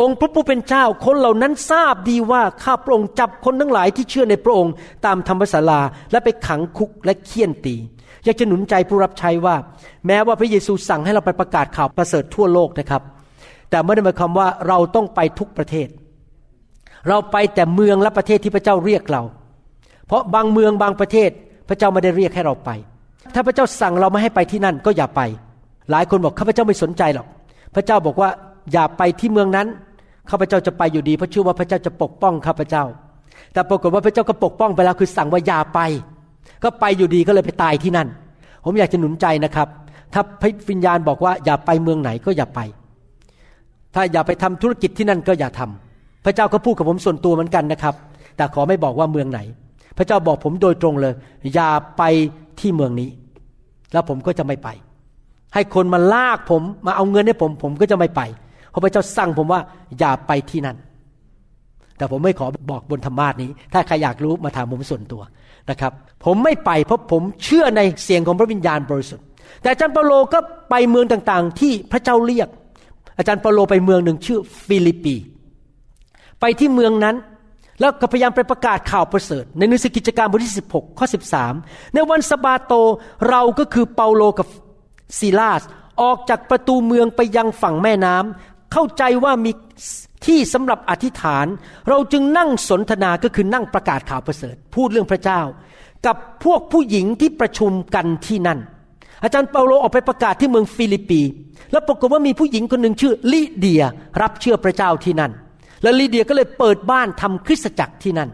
องค์พระผู้เป็นเจ้าคนเหล่านั้นทราบดีว่าข้าพระองค์จับคนทั้งหลายที่เชื่อในพระองค์ ตามธรรมศาลาและไปขังคุกและเคี่ยนตี อยากจะหนุนใจผู้รับใช้ว่า แม้ว่าพระเยซูสั่งให้เราไปประกาศข่าวประเสริฐทั่วโลกนะครับ แต่ไม่ได้หมายความว่าเราต้องไปทุกประเทศ เราไปแต่เมืองและประเทศที่พระเจ้าเรียกเรา เพราะบางเมืองบางประเทศพระเจ้าไม่ได้เรียกให้เราไป ถ้าพระเจ้าสั่งเราไม่ให้ไปที่นั่นก็อย่าไป หลายคนบอกข้าพเจ้าไม่สนใจหรอก พระเจ้าบอกว่า อย่าไปที่เมืองนั้นข้าพเจ้าจะไปอยู่ดีเพราะเชื่อว่าพระเจ้าจะปกป้องข้าพเจ้า แต่ปรากฏว่าพระเจ้าก็ปกป้องไปแล้วคือสั่งว่าอย่าไป ก็ไปอยู่ดีก็เลยไปตายที่นั่น ผมอยากจะหนุนใจนะครับ ถ้าพระวิญญาณบอกว่าอย่าไปเมืองไหนก็อย่าไป ถ้าอย่าไปทำธุรกิจที่นั่นก็อย่าทำพระเจ้าก็พูดกับผมส่วนตัวเหมือนกันนะครับ แต่ขอไม่บอกว่าเมืองไหน พระเจ้าบอกผมโดยตรงเลย อย่าไปที่เมืองนี้ แล้วผมก็จะไม่ไป ให้คนมาลากผมมาเอาเงินให้ผม ผมก็จะไม่ไป เพราะพระเจ้าสั่งผมว่าอย่าไปที่นั่น แต่ผมไม่ขอบอกบนธรรมาสนี้ ถ้าใครอยากรู้มาถามผมส่วนตัวนะครับ ผมไม่ไปเพราะผมเชื่อในเสียงของพระวิญญาณบริสุทธิ์ แต่อาจารย์เปาโลก็ไปเมืองต่างๆ ที่พระเจ้าเรียก อาจารย์เปาโลไปเมืองหนึ่งชื่อฟิลิปปี ไปที่เมืองนั้นแล้วก็พยายามไปประกาศข่าวประเสริฐ ในหนังสือกิจการบทที่ 16 ข้อ 13 ในวันสบาโตเราก็คือเปาโลกับซีลาส ออกจากประตูเมืองไปยังฝั่งแม่น้ำ เข้าใจว่ามีที่สำหรับอธิษฐาน เราจึงนั่งสนทนาก็คือนั่งประกาศข่าวประเสริฐ พูดเรื่องพระเจ้า กับพวกผู้หญิงที่ประชุมกันที่นั่น อาจารย์เปาโลออกไปประกาศที่เมืองฟิลิปปี แล้วปรากฏว่ามีผู้หญิงคนหนึ่งชื่อลิเดียรับเชื่อพระเจ้าที่นั่น แล้วลิเดียก็เลยเปิดบ้านทำคริสตจักรที่นั่น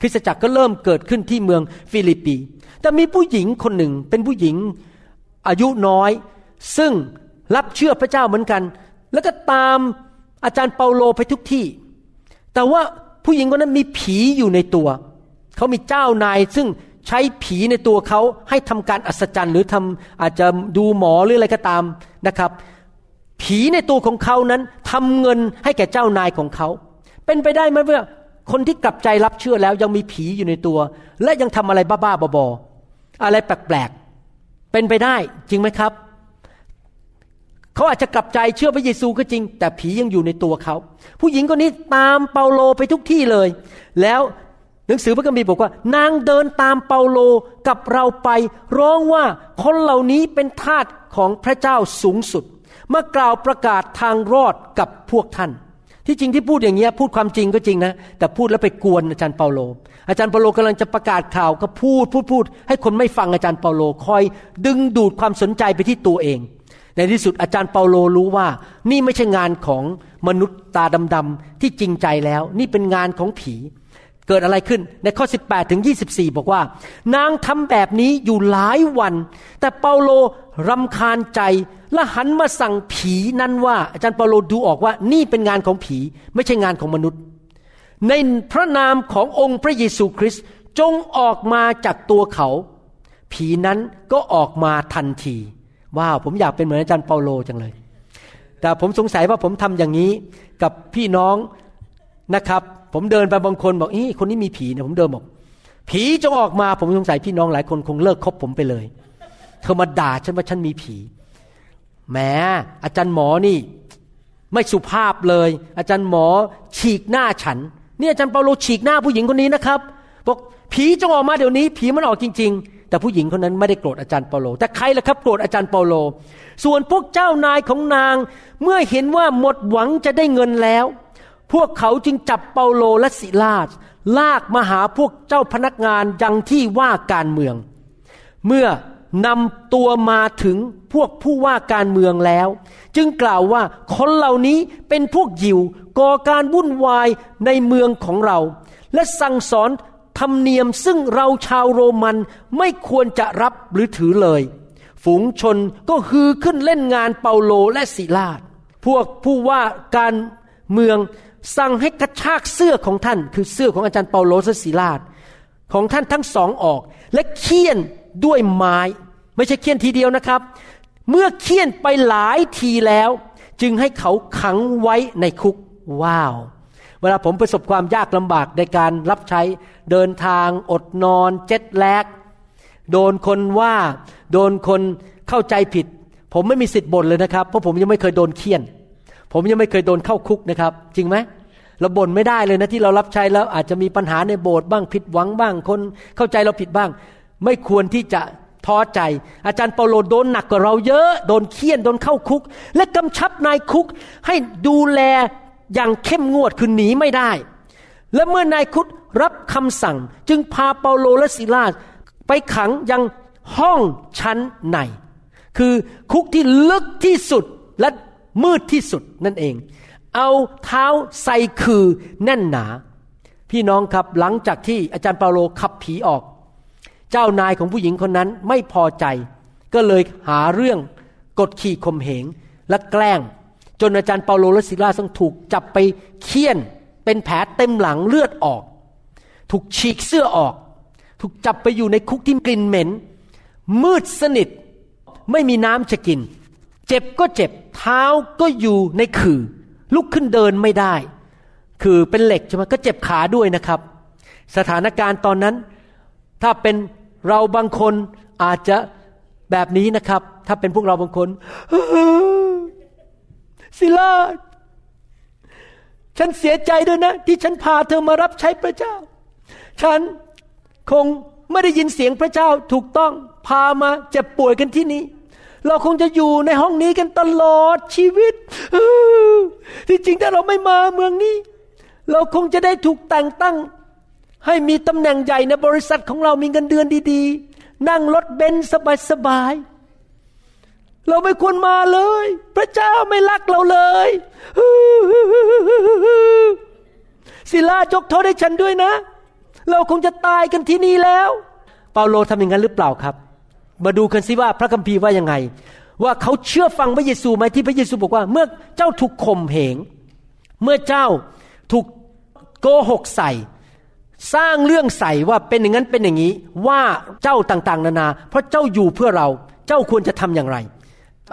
คริสตจักรก็เริ่มเกิดขึ้นที่เมืองฟิลิปปี แต่มีผู้หญิงคนหนึ่งเป็นผู้หญิงอายุน้อย ซึ่งรับเชื่อพระเจ้าเหมือนกัน แล้วก็ตามอาจารย์เปาโลไปทุกที่ แต่ว่าผู้หญิงคนนั้นมีผีอยู่ในตัว เขามีเจ้านายซึ่งใช้ผีในตัวเขาให้ทำการอัศจรรย์ หรือทำอาจจะดูหมอหรืออะไรก็ตามนะครับ ผีในตัวของเขานั้นทำเงินให้แก่เจ้านายของเขา เป็นไปได้ไหมว่าคนที่กลับใจรับเชื่อแล้วยังมีผีอยู่ในตัว และยังทำอะไรบ้าๆบอๆอะไรแปลกๆเป็นไปได้จริงไหมครับ เขาอาจจะกลับใจเชื่อพระเยซูก็จริง แต่ผียังอยู่ในตัวเขา ผู้หญิงคนนี้ตามเปาโลไปทุกที่เลย แล้วหนังสือพระคัมภีร์บอกว่า นางเดินตามเปาโลกับเราไป ร้องว่าคนเหล่านี้เป็นทาสของพระเจ้าสูงสุดมากล่าวประกาศทางรอดกับพวกท่าน ที่จริงที่พูดอย่างเงี้ยพูดความจริงก็จริงนะ แต่พูดแล้วไปกวนอาจารย์เปาโล อาจารย์เปาโลกำลังจะประกาศข่าวก็พูดพูดพูด ให้คนไม่ฟังอาจารย์เปาโลคอย ดึงดูดความสนใจไปที่ตัวเอง ในที่สุดอาจารย์เปาโลรู้ว่า นี่ไม่ใช่งานของมนุษย์ตาดำๆที่จริงใจแล้ว นี่เป็นงานของผี เกิดอะไรขึ้นในข้อ 18 ถึง 24 บอกว่า นางทำแบบนี้อยู่หลายวัน แต่เปาโลรำคาญใจและหันมาสั่งผีนั้นว่า อาจารย์เปาโลดูออกว่า นี่เป็นงานของผี ไม่ใช่งานของมนุษย์ ในพระนามขององค์พระเยซูคริสต์จงออกมาจากตัวเขา ผีนั้นก็ออกมาทันที ว้าวผมอยากเป็นเหมือนอาจารย์เปาโลจังเลย แต่ผมสงสัยว่าผมทำอย่างนี้กับพี่น้องนะครับ ผมเดินไปบางคนบอกอีคนนี้มีผีเนี่ยผมเดินบอก ผีจงออกมาผมสงสัยพี่น้องหลายคนคงเลิกคบผมไปเลย เธอมาด่าฉันว่าฉันมีผีแหมอาจารย์หมอนี่ ไม่สุภาพเลย อาจารย์หมอฉีกหน้าฉัน นี่อาจารย์เปาโลฉีกหน้าผู้หญิงคนนี้นะครับบอก ผีจงออกมาเดี๋ยวนี้ ผีมันออกจริง ๆ แต่ผู้หญิงคนนั้นไม่ได้โกรธอาจารย์เปาโล แต่ใครล่ะครับโกรธอาจารย์เปาโล ส่วนพวกเจ้านายของนางเมื่อเห็นว่าหมดหวังจะได้เงินแล้ว พวกเขาจึงจับเปาโลและสิลาสลากมาหาพวกเจ้าพนักงานยังที่ว่าการเมือง เมื่อนำตัวมาถึงพวกผู้ว่าการเมืองแล้ว จึงกล่าวว่าคนเหล่านี้เป็นพวกยิวก่อการวุ่นวายในเมืองของเรา และสั่งสอน ธรรมเนียมซึ่งเราชาวโรมันไม่ควรจะรับหรือถือเลย ฝูงชนก็ฮือขึ้นเล่นงานเปาโลและสิลาดพวกผู้ว่าการเมืองสั่งให้กระชากเสื้อของท่าน คือเสื้อของอาจารย์เปาโลและสิลาดของท่านทั้งสองออก และเคี่ยนด้วยไม้ ไม่ใช่เคี่ยนทีเดียวนะครับ เมื่อเคี่ยนไปหลายทีแล้ว จึงให้เขาขังไว้ในคุกว้าว เวลาผมประสบความยากลำบากในการรับใช้เดินทางอดนอนเจ็ดแลก โดนคนว่าโดนคนเข้าใจผิด ผมไม่มีสิทธิ์บ่นเลยนะครับ เพราะผมยังไม่เคยโดนเคี่ยน ผมยังไม่เคยโดนเข้าคุกนะครับ จริงไหมเราบ่นไม่ได้เลยนะที่เรารับใช้แล้วอาจจะมีปัญหาในโบสถ์บ้างผิดหวังบ้าง คนเข้าใจเราผิดบ้าง ไม่ควรที่จะท้อใจ อาจารย์เปาโลโดนหนักกว่าเราเยอะ โดนเคี่ยน โดนเข้าคุก และกำชับนายคุกให้ดูแล อย่างเข้มงวดคือหนีไม่ได้ และเมื่อนายคุกรับคำสั่งจึงพาเปาโลและซิลาสไปขังยังห้องชั้นใน คือคุกที่ลึกที่สุดและมืดที่สุดนั่นเอง เอาเท้าใส่คือแน่นหนา พี่น้องครับหลังจากที่อาจารย์เปาโลขับผีออก เจ้านายของผู้หญิงคนนั้นไม่พอใจ ก็เลยหาเรื่องกดขี่ข่มเหงและแกล้ง จนอาจารย์เปาโลและซิลาต้องถูกจับไปเคี่ยน เป็นแผลเต็มหลังเลือดออก ถูกฉีกเสื้อออก ถูกจับไปอยู่ในคุกที่กลิ่นเหม็น มืดสนิทไม่มีน้ำจะกิน เจ็บก็เจ็บเท้าก็อยู่ในขื่อ ลุกขึ้นเดินไม่ได้ คือเป็นเหล็กใช่ไหมก็เจ็บขาด้วยนะครับ สถานการณ์ตอนนั้น ถ้าเป็นเราบางคนอาจจะแบบนี้นะครับ ถ้าเป็นพวกเราบางคน ศิลา ฉันเสียใจด้วยนะ ที่ฉันพาเธอมารับใช้พระเจ้า ฉันคงไม่ได้ยินเสียงพระเจ้าถูกต้องพามาเจ็บป่วยกันที่นี้ เราคงจะอยู่ในห้องนี้กันตลอดชีวิตที่จริงถ้าเราไม่มาเมืองนี้ เราคงจะได้ถูกแต่งตั้ง ให้มีตำแหน่งใหญ่ในบริษัทของเรามีเงินเดือนดี ๆ นั่งรถเบนซ์สบายๆ เราไม่ควรมาเลย พระเจ้าไม่รักเราเลยศิลายกโทษให้ฉันด้วยนะ เราคงจะตายกันที่นี่แล้ว เปาโลทำอย่างนั้นหรือเปล่าครับ มาดูกันสิว่าพระคัมภีร์ว่ายังไง ว่าเขาเชื่อฟังพระเยซูไหมที่พระเยซูบอกว่า เมื่อเจ้าถูกข่มเหง เมื่อเจ้าถูกโกหกใส่ สร้างเรื่องใส่ว่าเป็นอย่างนั้นเป็นอย่างนี้ ว่าเจ้าต่างๆ นานา เพราะเจ้าอยู่เพื่อเรา เจ้าควรจะทำอย่างไร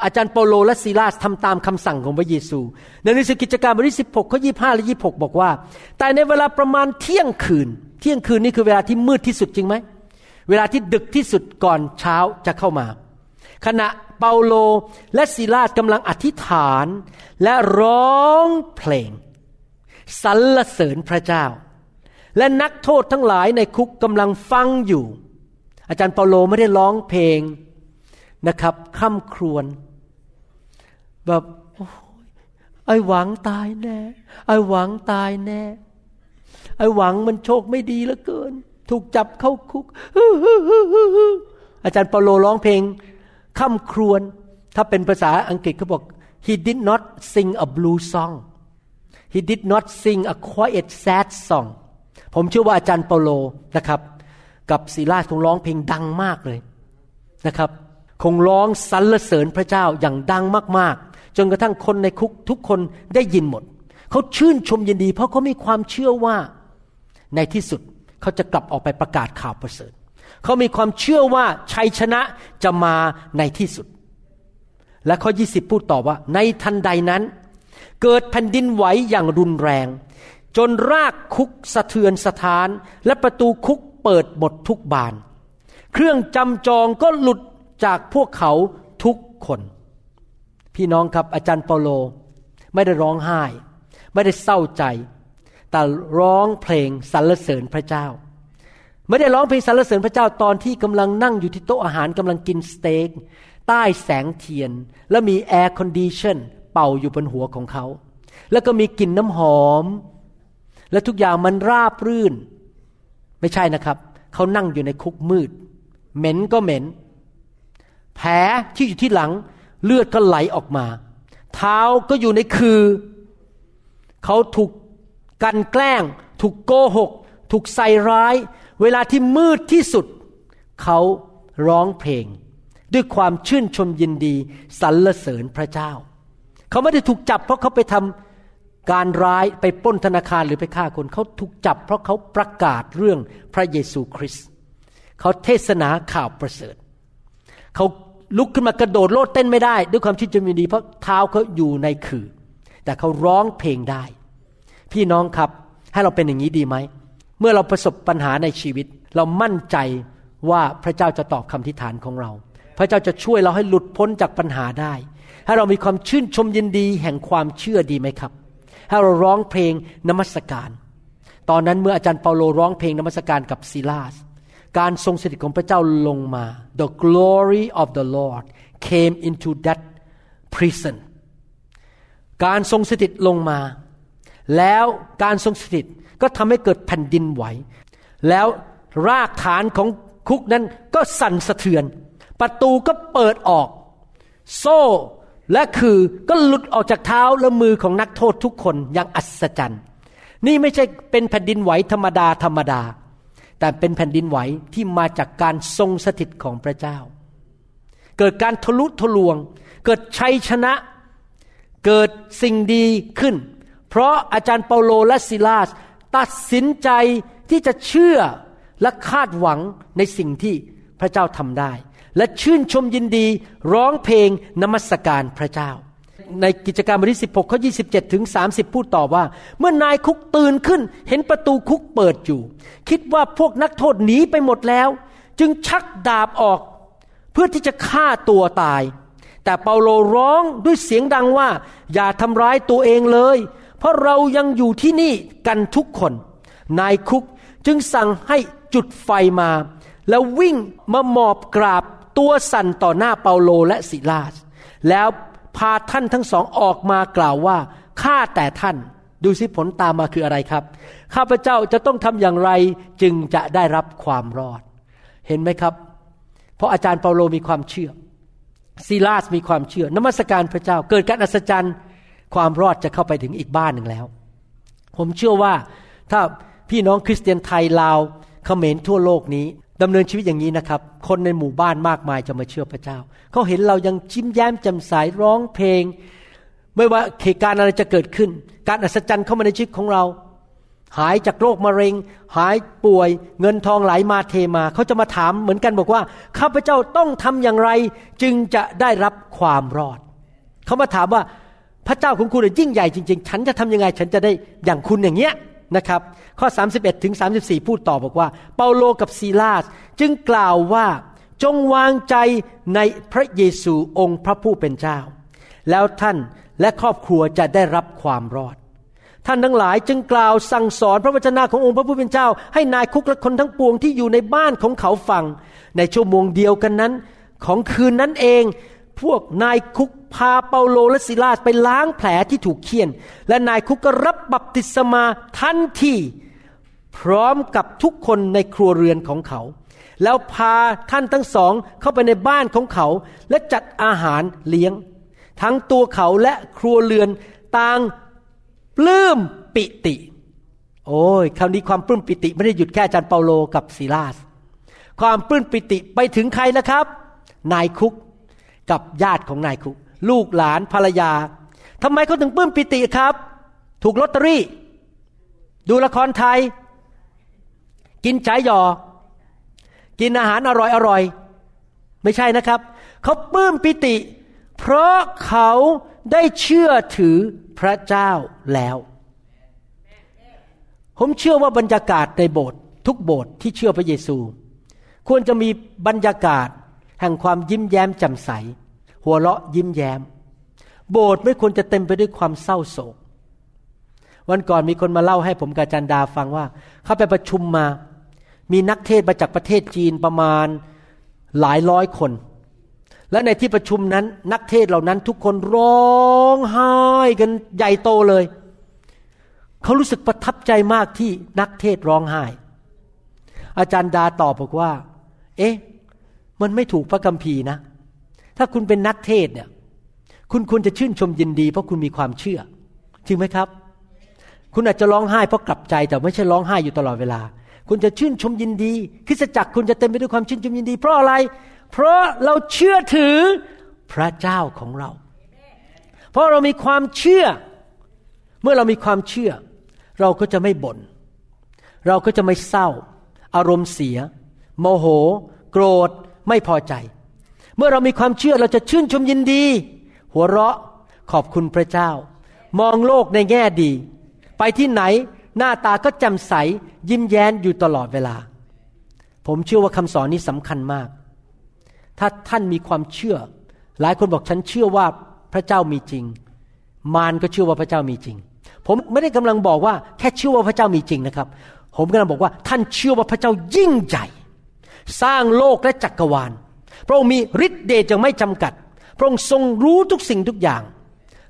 อาจารย์เปโลและซีลาสทำตามคำสั่งของพระเยซู ในหนังสือกิจการบทที่16ข้อ25 และ 26 บอกว่า แต่ในเวลาประมาณเที่ยงคืน เที่ยงคืนนี่คือเวลาที่มืดที่สุดจริงไหม เวลาที่ดึกที่สุดก่อนเช้าจะเข้ามา ขณะเปาโลและซีลาสกำลังอธิษฐานและร้องเพลงสรรเสริญพระเจ้า และนักโทษทั้งหลายในคุกกำลังฟังอยู่ อาจารย์เปาโลไม่ได้ร้องเพลงนะครับ ค่ำครวญ แบบโอ้ยไอหวังตายแน่ ไอหวังตายแน่ ไอหวังมันโชคไม่ดีเหลือเกิน ถูกจับเข้าคุก อาจารย์เปาโลร้องเพลงค่ำครวญถ้าเป็นภาษาอังกฤษเขาบอก he did not sing a blue song he did not sing a quiet sad song ผมเชื่อว่าอาจารย์เปาโลนะครับ กับศิลาคงร้องเพลงดังมากเลยนะครับ คงร้องสรรเสริญพระเจ้าอย่างดังมากๆ จนกระทั่งคนในคุกทุกคนได้ยินหมด เขาชื่นชมยินดี เพราะเขามีความเชื่อว่าในที่สุดเขาจะกลับออกไปประกาศข่าวประเสริฐ เขามีความเชื่อว่าชัยชนะจะมาในที่สุด และข้อ 20 พูดต่อว่า ในทันใดนั้น เกิดแผ่นดินไหวอย่างรุนแรง จนรากคุกสะเทือนสถาน และประตูคุกเปิดหมดทุกบาน เครื่องจำจองก็หลุดจากพวกเขาทุกคน พี่น้องครับอาจารย์เปาโลไม่ได้ร้องไห้ ไม่ได้เศร้าใจ แต่ร้องเพลงสรรเสริญพระเจ้า ไม่ได้ร้องเพลงสรรเสริญพระเจ้าตอนที่กำลังนั่งอยู่ที่โต๊ะอาหารกำลังกินสเต็กใต้แสงเทียน แล้วมี air condition เป่าอยู่บนหัวของเขา แล้วก็มีกลิ่นน้ำหอม และทุกอย่างมันราบรื่น ไม่ใช่นะครับเขานั่งอยู่ในคุกมืด เหม็นก็เหม็น แผลที่อยู่ที่หลัง เลือดก็ไหลออกมา เท้าก็อยู่ในคือ เขาถูกกันแกล้ง ถูกโกหก ถูกใส่ร้าย เวลาที่มืดที่สุด เขาร้องเพลง ด้วยความชื่นชมยินดีสรรเสริญพระเจ้า เขาไม่ได้ถูกจับเพราะเขาไปทำการร้ายไปปล้นธนาคารหรือไปฆ่าคน เขาถูกจับเพราะเขาประกาศเรื่องพระเยซูคริสต์เขาเทศนาข่าวประเสริฐ เขา ลุกขึ้นมากระโดดโลดเต้นไม่ได้ ด้วยความชื่นชมยินดี เพราะเท้าเขาอยู่ในคือแต่เขาร้องเพลงได้ พี่น้องครับให้เราเป็นอย่างนี้ดีไหม เมื่อเราประสบปัญหาในชีวิต เรามั่นใจว่าพระเจ้าจะตอบคำทิฐานของเรา พระเจ้าจะช่วยเราให้หลุดพ้นจากปัญหาได้ ให้เรามีความชื่นชมยินดีแห่งความเชื่อดีไหมครับ ให้เราร้องเพลงนมัสการ ตอนนั้นเมื่ออาจารย์เปาโลร้องเพลงนมัสการกับซิลาส การทรงสถิตของพระเจ้าลงมา the glory of the Lord came into that prison การทรงสถิตลงมา แล้วการทรงสถิตก็ทำให้เกิดแผ่นดินไหว แล้วรากฐานของคุกนั้นก็สั่นสะเทือน ประตูก็เปิดออก โซ่และคือก็หลุดออกจากเท้าและมือของนักโทษทุกคนอย่างอัศจรรย์ นี่ไม่ใช่เป็นแผ่นดินไหวธรรมดาธรรมดา แต่เป็นแผ่นดินไหวที่มาจากการทรงสถิตของพระเจ้า เกิดการทะลุทะลวง เกิดชัยชนะ เกิดสิ่งดีขึ้น เพราะอาจารย์เปาโลและซิลาส ตัดสินใจที่จะเชื่อและคาดหวังในสิ่งที่พระเจ้าทำได้ และชื่นชมยินดีร้องเพลงนมัสการพระเจ้า ในกิจการบทที่16ข้อ27ถึง30พูดต่อว่า เมื่อนายคุกตื่นขึ้น เห็นประตูคุกเปิดอยู่ คิดว่าพวกนักโทษหนีไปหมดแล้ว จึงชักดาบออกเพื่อที่จะฆ่าตัวตาย แต่เปาโลร้องด้วยเสียงดังว่า อย่าทำร้ายตัวเองเลย เพราะเรายังอยู่ที่นี่กันทุกคน นายคุกจึงสั่งให้จุดไฟมา แล้ววิ่งมาหมอบกราบตัวสั่นต่อหน้าเปาโลและสิลาสแล้ว พาท่านทั้งสองออกมากล่าวว่าข้าแต่ท่านดูสิผลตามมาคืออะไรครับ ข้าพเจ้าจะต้องทำอย่างไรจึงจะได้รับความรอด เห็นไหมครับ เพราะอาจารย์เปาโลมีความเชื่อซีลาสมีความเชื่อนมัสการพระเจ้า เกิดการอัศจรรย์ความรอดจะเข้าไปถึงอีกบ้านหนึ่งแล้ว ผมเชื่อว่าถ้าพี่น้องคริสเตียนไทยลาวเขมรทั่วโลกนี้ ดำเนินชีวิตอย่างนี้นะครับ คนในหมู่บ้านมากมายจะมาเชื่อพระเจ้า เขาเห็นเรายังจิ้มแย้มแจ่มใสร้องเพลง ไม่ว่าเหตุการณ์อะไรจะเกิดขึ้น การอัศจรรย์เข้ามาในชีวิตของเรา หายจากโรคมะเร็ง หายป่วย เงินทองไหลมาเทมา เขาจะมาถามเหมือนกันบอกว่า ข้าพเจ้าต้องทำอย่างไร จึงจะได้รับความรอด เขามาถามว่าพระเจ้าของคุณยิ่งใหญ่จริง ๆ ฉันจะทำยังไง ฉันจะได้อย่างคุณอย่างเงี้ย นะครับ ข้อ 31ถึง34 พูดต่อบอกว่า เปาโลกับซีลาสจึงกล่าวว่าจงวางใจในพระเยซูองค์พระผู้เป็นเจ้า แล้วท่านและครอบครัวจะได้รับความรอด ท่านทั้งหลายจึงกล่าวสั่งสอนพระวจนะขององค์พระผู้เป็นเจ้า ให้นายคุกและคนทั้งปวงที่อยู่ในบ้านของเขาฟัง ในชั่วโมงเดียวกันนั้น ของคืนนั้นเอง พวกนายคุกพาเปาโลและซิลาสไปล้างแผลที่ถูกเคี่ยน และนายคุกก็รับบัพติศมาทันทีพร้อมกับทุกคนในครัวเรือนของเขา แล้วพาท่านทั้งสองเข้าไปในบ้านของเขา และจัดอาหารเลี้ยง ทั้งตัวเขาและครัวเรือนต่างปลื้มปิติ โอ้ยคำนี้ความปลื้มปิติไม่ได้หยุดแค่อาจารย์เปาโลกับซีลาส ความปลื้มปิติไปถึงใครแล้วครับ นายคุก กับญาติของนายคุก ลูกหลานภรรยาทำไมเขาถึงปลื้มปิติครับ ถูกลอตเตอรี่ ดูละครไทย กินฉายยอ กินอาหารอร่อยอร่อยไม่ใช่นะครับ เขาปลื้มปิติ เพราะเขาได้เชื่อถือพระเจ้าแล้ว ผมเชื่อว่าบรรยากาศในโบสถ์ทุกโบสถ์ที่เชื่อพระเยซู ควรจะมีบรรยากาศ แห่งความยิ้มแย้มแจ่มใส หัวเราะยิ้มแย้ม โบสถ์ไม่ควรจะเต็มไปด้วยความเศร้าโศก วันก่อนมีคนมาเล่าให้ผมกาจันดาฟังว่า เขาไปประชุมมา มีนักเทศมาจากประเทศจีนประมาณหลายร้อยคน และในที่ประชุมนั้น นักเทศเหล่านั้นทุกคนร้องไห้กันใหญ่โตเลย เขารู้สึกประทับใจมากที่นักเทศร้องไห้ อาจารย์ดาตอบบอกว่า เอ๊ะ มันไม่ถูกพระคัมภีร์นะ ถ้าคุณเป็นนักเทศเนี่ย คุณควรจะชื่นชมยินดี เพราะคุณมีความเชื่อ จริงไหมครับ คุณอาจจะร้องไห้เพราะกลับใจแต่ไม่ใช่ร้องไห้อยู่ตลอดเวลา คุณจะชื่นชมยินดี คริสจักรคุณจะเต็มไปด้วยความชื่นชมยินดี เพราะอะไร เพราะเราเชื่อถือพระเจ้าของเรา เพราะเรามีความเชื่อ เมื่อเรามีความเชื่อ เราก็จะไม่บน่น เราก็จะไม่เศร้า อารมณ์เสีย โมโห โกรธ ไม่พอใจ เมื่อเรามีความเชื่อเราจะชื่นชมยินดี หัวเราะขอบคุณพระเจ้า มองโลกในแง่ดี ไปที่ไหนหน้าตาก็แจ่มใส ยิ้มแย้มอยู่ตลอดเวลา ผมเชื่อว่าคำสอนนี้สำคัญมาก ถ้าท่านมีความเชื่อ หลายคนบอกฉันเชื่อว่าพระเจ้ามีจริง มารก็เชื่อว่าพระเจ้ามีจริง ผมไม่ได้กำลังบอกว่าแค่เชื่อว่าพระเจ้ามีจริงนะครับ ผมกำลังบอกว่าท่านเชื่อว่าพระเจ้ายิ่งใหญ่ สร้างโลกและจักรวาล พระองค์มีฤทธิ์เดชอย่างไม่จำกัด พระองค์ทรงรู้ทุกสิ่งทุกอย่าง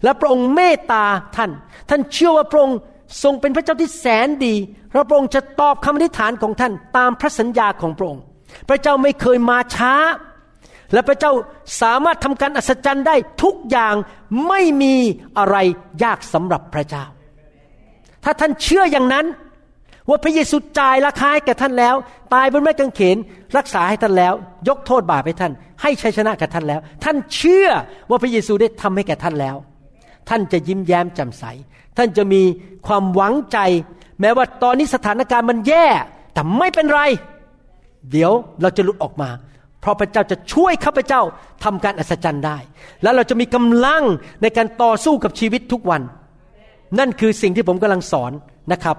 และพระองค์เมตตาท่าน ท่านเชื่อว่าพระองค์ทรงเป็นพระเจ้าที่แสนดีและพระองค์จะตอบคำอธิษฐานของท่านตามพระสัญญาของพระองค์ พระเจ้าไม่เคยมาช้า และพระเจ้าสามารถทำการอัศจรรย์ได้ทุกอย่างไม่มีอะไรยากสำหรับพระเจ้า ถ้าท่านเชื่ออย่างนั้น ว่าพระเยซูจ่ายราคาให้แก่ท่านแล้ว ตายบนไม้กางเขนรักษาให้ท่านแล้ว ยกโทษบาปให้ท่าน ให้ชัยชนะแก่ท่านแล้ว ท่านเชื่อว่าพระเยซูได้ทำให้แก่ท่านแล้ว ท่านจะยิ้มแย้มแจ่มใส ท่านจะมีความหวังใจ แม้ว่าตอนนี้สถานการณ์มันแย่ แต่ไม่เป็นไร เดี๋ยวเราจะหลุดออกมาเพราะพระเจ้าจะช่วยข้าพเจ้าทำการอัศจรรย์ได้ แล้วเราจะมีกำลังในการต่อสู้กับชีวิตทุกวัน นั่นคือสิ่งที่ผมกำลังสอนนะครับ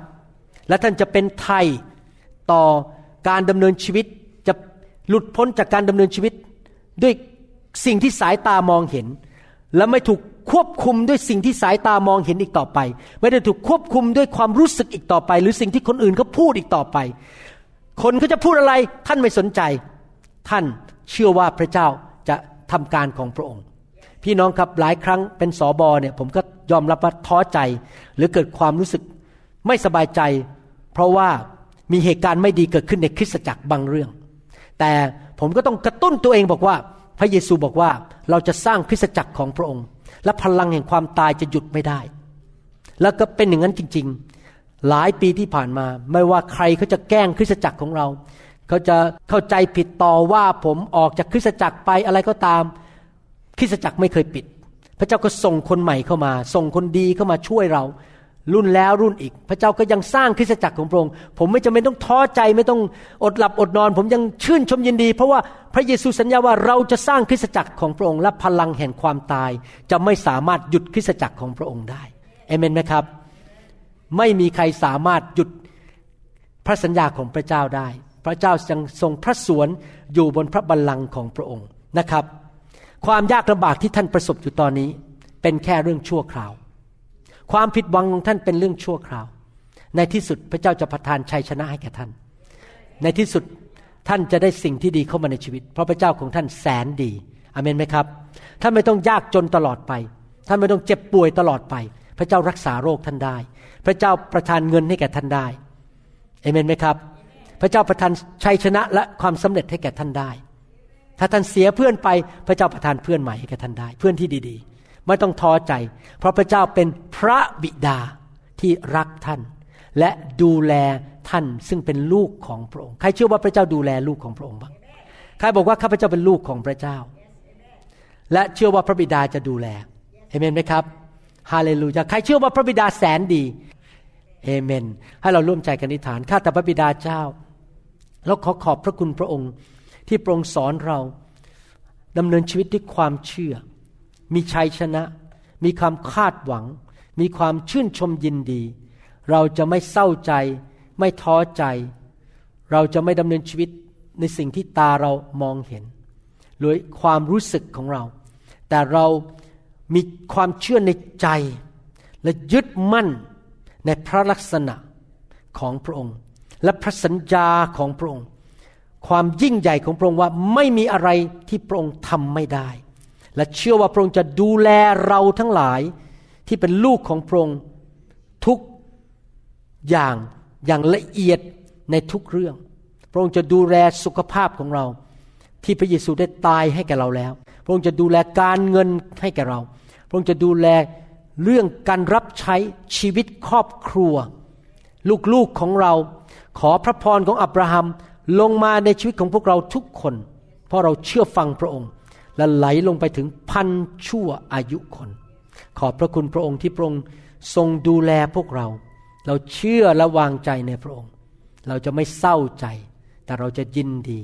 และท่านจะเป็นไทยต่อการดำเนินชีวิต จะหลุดพ้นจากการดำเนินชีวิต ด้วยสิ่งที่สายตามองเห็น และไม่ถูกควบคุมด้วยสิ่งที่สายตามองเห็นอีกต่อไป ไม่ได้ถูกควบคุมด้วยความรู้สึกอีกต่อไป หรือสิ่งที่คนอื่นเขาพูดอีกต่อไป คนเขาจะพูดอะไรท่านไม่สนใจ ท่านเชื่อว่าพระเจ้าจะทำการของพระองค์ พี่น้องครับหลายครั้งเป็นสอบอเนี่ยผมก็ยอมรับว่าท้อใจ หรือเกิดความรู้สึกไม่สบายใจ เพราะว่ามีเหตุการณ์ไม่ดีเกิดขึ้นในคริสตจักรบางเรื่อง แต่ผมก็ต้องกระตุ้นตัวเองบอกว่า พระเยซูบอกว่าเราจะสร้างคริสตจักรของพระองค์ และพลังแห่งความตายจะหยุดไม่ได้ แล้วก็เป็นอย่างนั้นจริง ๆ หลายปีที่ผ่านมา ไม่ว่าใครเขาจะแกล้งคริสตจักรของเรา เขาจะเข้าใจผิดต่อว่าผมออกจากคริสตจักรไปอะไรก็ตาม คริสตจักรไม่เคยปิด พระเจ้าก็ส่งคนใหม่เข้ามา ส่งคนดีเข้ามาช่วยเรา รุ่นแล้วรุ่นอีก พระเจ้าก็ยังสร้างคริสตจักรของพระองค์ ผมไม่จำเป็นต้องท้อใจไม่ต้องอดหลับอดนอน ผมยังชื่นชมยินดี เพราะว่าพระเยซูสัญญาว่าเราจะสร้างคริสตจักรของพระองค์และพลังแห่งความตาย จะไม่สามารถหยุดคริสตจักรของพระองค์ได้เอเมนไหมครับ ไม่มีใครสามารถหยุดพระสัญญาของพระเจ้าได้ พระเจ้ายังทรงพระสวนอยู่บนพระบัลลังก์ของพระองค์นะครับ ความยากลำบากที่ท่านประสบอยู่ตอนนี้ เป็นแค่เรื่องชั่วคราว ความผิดหวังของท่านเป็นเรื่องชั่วคราว ในที่สุดพระเจ้าจะประทานชัยชนะให้แก่ท่าน ในที่สุดท่านจะได้สิ่งที่ดีเข้ามาในชีวิต เพราะพระเจ้าของท่านแสนดีอเมนไหมครับ ท่านไม่ต้องยากจนตลอดไป ท่านไม่ต้องเจ็บป่วยตลอดไป พระเจ้ารักษาโรคท่านได้ พระเจ้าประทานเงินให้แก่ท่านได้เอเมนไหมครับ พระเจ้าประทานชัยชนะและความสำเร็จให้แก่ท่านได้ ถ้าท่านเสียเพื่อนไป พระเจ้าประทานเพื่อนใหม่ให้แก่ท่านได้ เพื่อนที่ดี ไม่ต้องท้อใจ เพราะพระเจ้าเป็นพระบิดาที่รักท่าน และดูแลท่านซึ่งเป็นลูกของพระองค์ ใครเชื่อว่าพระเจ้าดูแลลูกของพระองค์บ้าง ใครบอกว่าข้าพเจ้าเป็นลูกของพระเจ้า และเชื่อว่าพระบิดาจะดูแลเอเมนไหมครับ ฮาเลลูยา ใครเชื่อว่าพระบิดาแสนดีเอเมน ให้เราร่วมใจกันอธิษฐาน ข้าแต่พระบิดาเจ้าเราขอขอบพระคุณพระองค์ที่โปรงสอนเราดำเนินชีวิตด้วยความเชื่อ มีชัยชนะ มีความคาดหวัง มีความชื่นชมยินดี เราจะไม่เศร้าใจ ไม่ท้อใจ เราจะไม่ดำเนินชีวิตในสิ่งที่ตาเรามองเห็นหรือความรู้สึกของเรา แต่เรามีความเชื่อในใจ และยึดมั่นในพระลักษณะของพระองค์ และพระสัญญาของพระองค์ ความยิ่งใหญ่ของพระองค์ว่าไม่มีอะไรที่พระองค์ทำไม่ได้ และเชื่อว่าพระองค์จะดูแลเราทั้งหลายที่เป็นลูกของพระองค์ทุกอย่างอย่างละเอียดในทุกเรื่อง พระองค์จะดูแลสุขภาพของเรา ที่พระเยซูได้ตายให้แก่เราแล้ว พระองค์จะดูแลการเงินให้แก่เรา พระองค์จะดูแลเรื่องการรับใช้ชีวิตครอบครัว ลูกๆของเรา ขอพระพรของอับราฮัมลงมาในชีวิตของพวกเราทุกคน เพราะเราเชื่อฟังพระองค์ และไหลลงไปถึงพันชั่วอายุคน ขอบพระคุณพระองค์ที่พระองค์ทรงดูแลพวกเรา เราเชื่อและวางใจในพระองค์ เราจะไม่เศร้าใจ แต่เราจะยินดี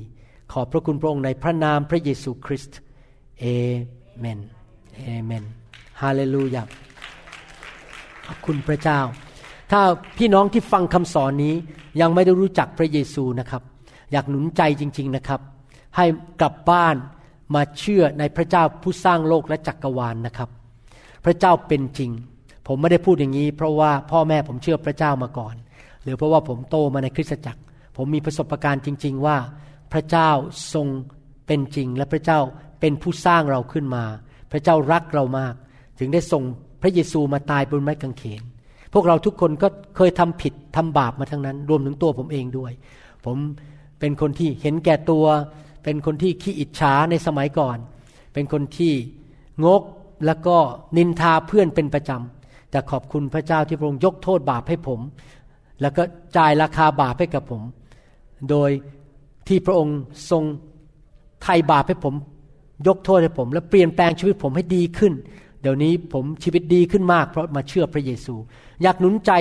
ขอบพระคุณพระองค์ในพระนามพระเยซูคริสต์เอเมนเอเมนฮาเลลูยาขอบคุณพระเจ้า ถ้าพี่น้องที่ฟังคำสอนนี้ยังไม่ได้รู้จักพระเยซูนะครับ อยากหนุนใจจริง ๆนะครับ ให้กลับบ้าน มาเชื่อในพระเจ้าผู้สร้างโลกและจักกรวาลนนะครับ พระเจ้าเป็นจริง ผมไม่ได้พูดอย่างนี้ เพราะว่าพ่อแม่ผมเชื่อพระเจ้ามาก่อน หรือเพราะว่าผมโตมาในคริสตจักร ผมมีประสบการณ์จริง ๆ ว่า พระเจ้าทรงเป็นจริง และพระเจ้าเป็นผู้สร้างเราขึ้นมา พระเจ้ารักเรามาก ถึงได้ส่งพระเยซูมาตายบนไม้กางเขน พวกเราทุกคนก็เคยทำผิดทำบาปมาทั้งนั้น รวมถึงตัวผมเองด้วย ผมเป็นคนที่เห็นแก่ตัว เป็นคนที่ขี้อิจฉาในสมัยก่อน เป็นคนที่งกแล้วก็นินทาเพื่อนเป็นประจำ แต่ขอบคุณพระเจ้าที่พระองค์ยกโทษบาปให้ผม แล้วก็จ่ายราคาบาปให้กับผม โดยที่พระองค์ทรงไถ่บาปให้ผม ยกโทษให้ผม และเปลี่ยนแปลงชีวิตผมให้ดีขึ้น เดี๋ยวนี้ผมชีวิตดีขึ้นมากเพราะมาเชื่อพระเยซู อยากหนุนใจ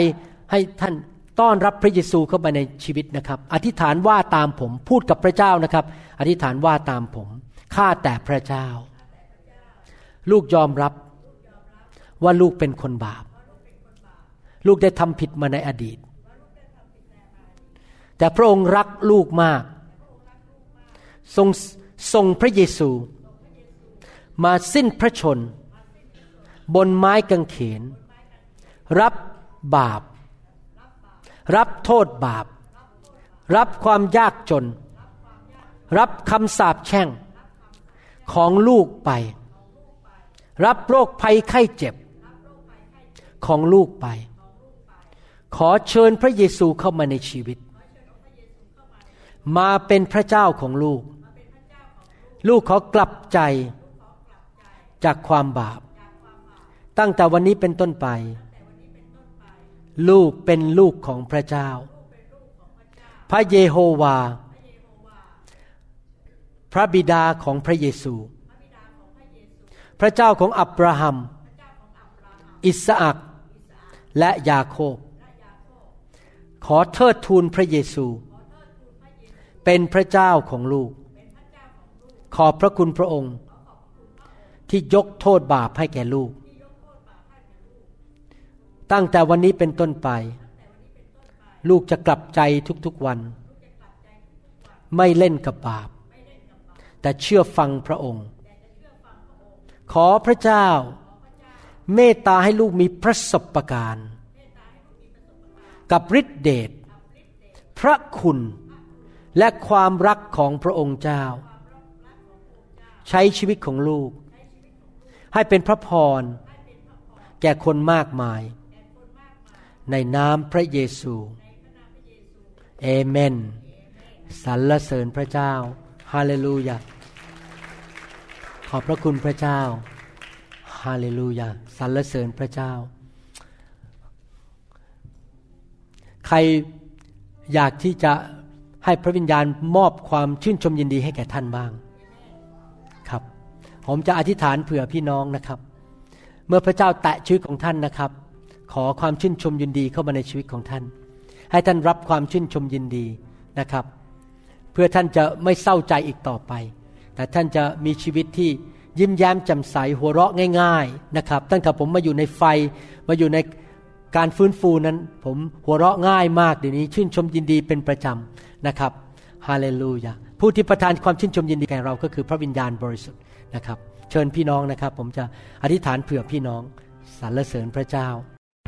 ให้ท่าน ต้อนรับพระเยซูเข้ามาในชีวิตนะครับ อธิษฐานว่าตามผมพูดกับพระเจ้านะครับ อธิษฐานว่าตามผมข้าแต่พระเจ้า ลูกยอมรับว่าลูกเป็นคนบาป ลูกได้ทำผิดมาในอดีต แต่พระองค์รักลูกมาก ทรงส่งพระเยซู มาสิ้นพระชน บนไม้กางเขน รับบาป รับโทษบาป รับความยากจน รับคำสาปแช่งของลูกไป รับโรคภัยไข้เจ็บ ของลูกไป ขอเชิญพระเยซูเข้ามาในชีวิต มาเป็นพระเจ้าของลูก ลูกขอกลับใจจากความบาป ตั้งแต่วันนี้เป็นต้นไป ลูกเป็นลูกของพระเจ้า พระเยโฮวา พระบิดาของพระเยซู พระเจ้าของอับราฮัม อิสอักและยาโคบ ขอเทิดทูนพระเยซู เป็นพระเจ้าของลูก ขอบพระคุณพระองค์ ที่ยกโทษบาปให้แก่ลูก ตั้งแต่วันนี้เป็นต้นไป ลูกจะกลับใจทุกๆวัน ไม่เล่นกับบาป แต่เชื่อฟังพระองค์ ขอพระเจ้า เมตตาให้ลูกมีพระสบการณ์กับฤทธิเดชพระคุณและความรักของพระองค์เจ้า ใช้ชีวิตของลูก ให้เป็นพระพร แก่คนมากมาย ในนามพระเยซูเอเมนสรรเสริญพระเจ้า ฮาเลลูยา ขอบพระคุณพระเจ้า ฮาเลลูยาสรรเสริญพระเจ้า ใครอยากที่จะให้พระวิญญาณมอบความชื่นชมยินดีให้แก่ท่านบ้าง ครับ ผมจะอธิษฐานเผื่อพี่น้องนะครับ เมื่อพระเจ้าแตะชีวิตของท่านนะครับ ขอความชื่นชมยินดีเข้ามาในชีวิตของท่าน ให้ท่านรับความชื่นชมยินดีนะครับ เพื่อท่านจะไม่เศร้าใจอีกต่อไป แต่ท่านจะมีชีวิตที่ยิ้มแย้มแจ่มใสหัวเราะง่าย ๆนะครับ ตั้งแต่ผมมาอยู่ในไฟมาอยู่ในการฟื้นฟูนั้น ผมหัวเราะง่ายมากเดี๋ยวนี้ชื่นชมยินดีเป็นประจำนะครับฮาเลลูยาผู้ที่ประทานความชื่นชมยินดีแก่เราก็คือพระวิญญาณบริสุทธิ์นะครับ เชิญพี่น้องนะครับ ผมจะอธิษฐานเผื่อพี่น้องสรรเสริญพระเจ้า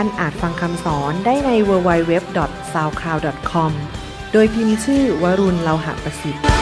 ท่านอาจฟังคำสอนได้ใน www.soundcloud.com โดยพิมพ์ชื่อวรุณเลาหะประสิทธิ์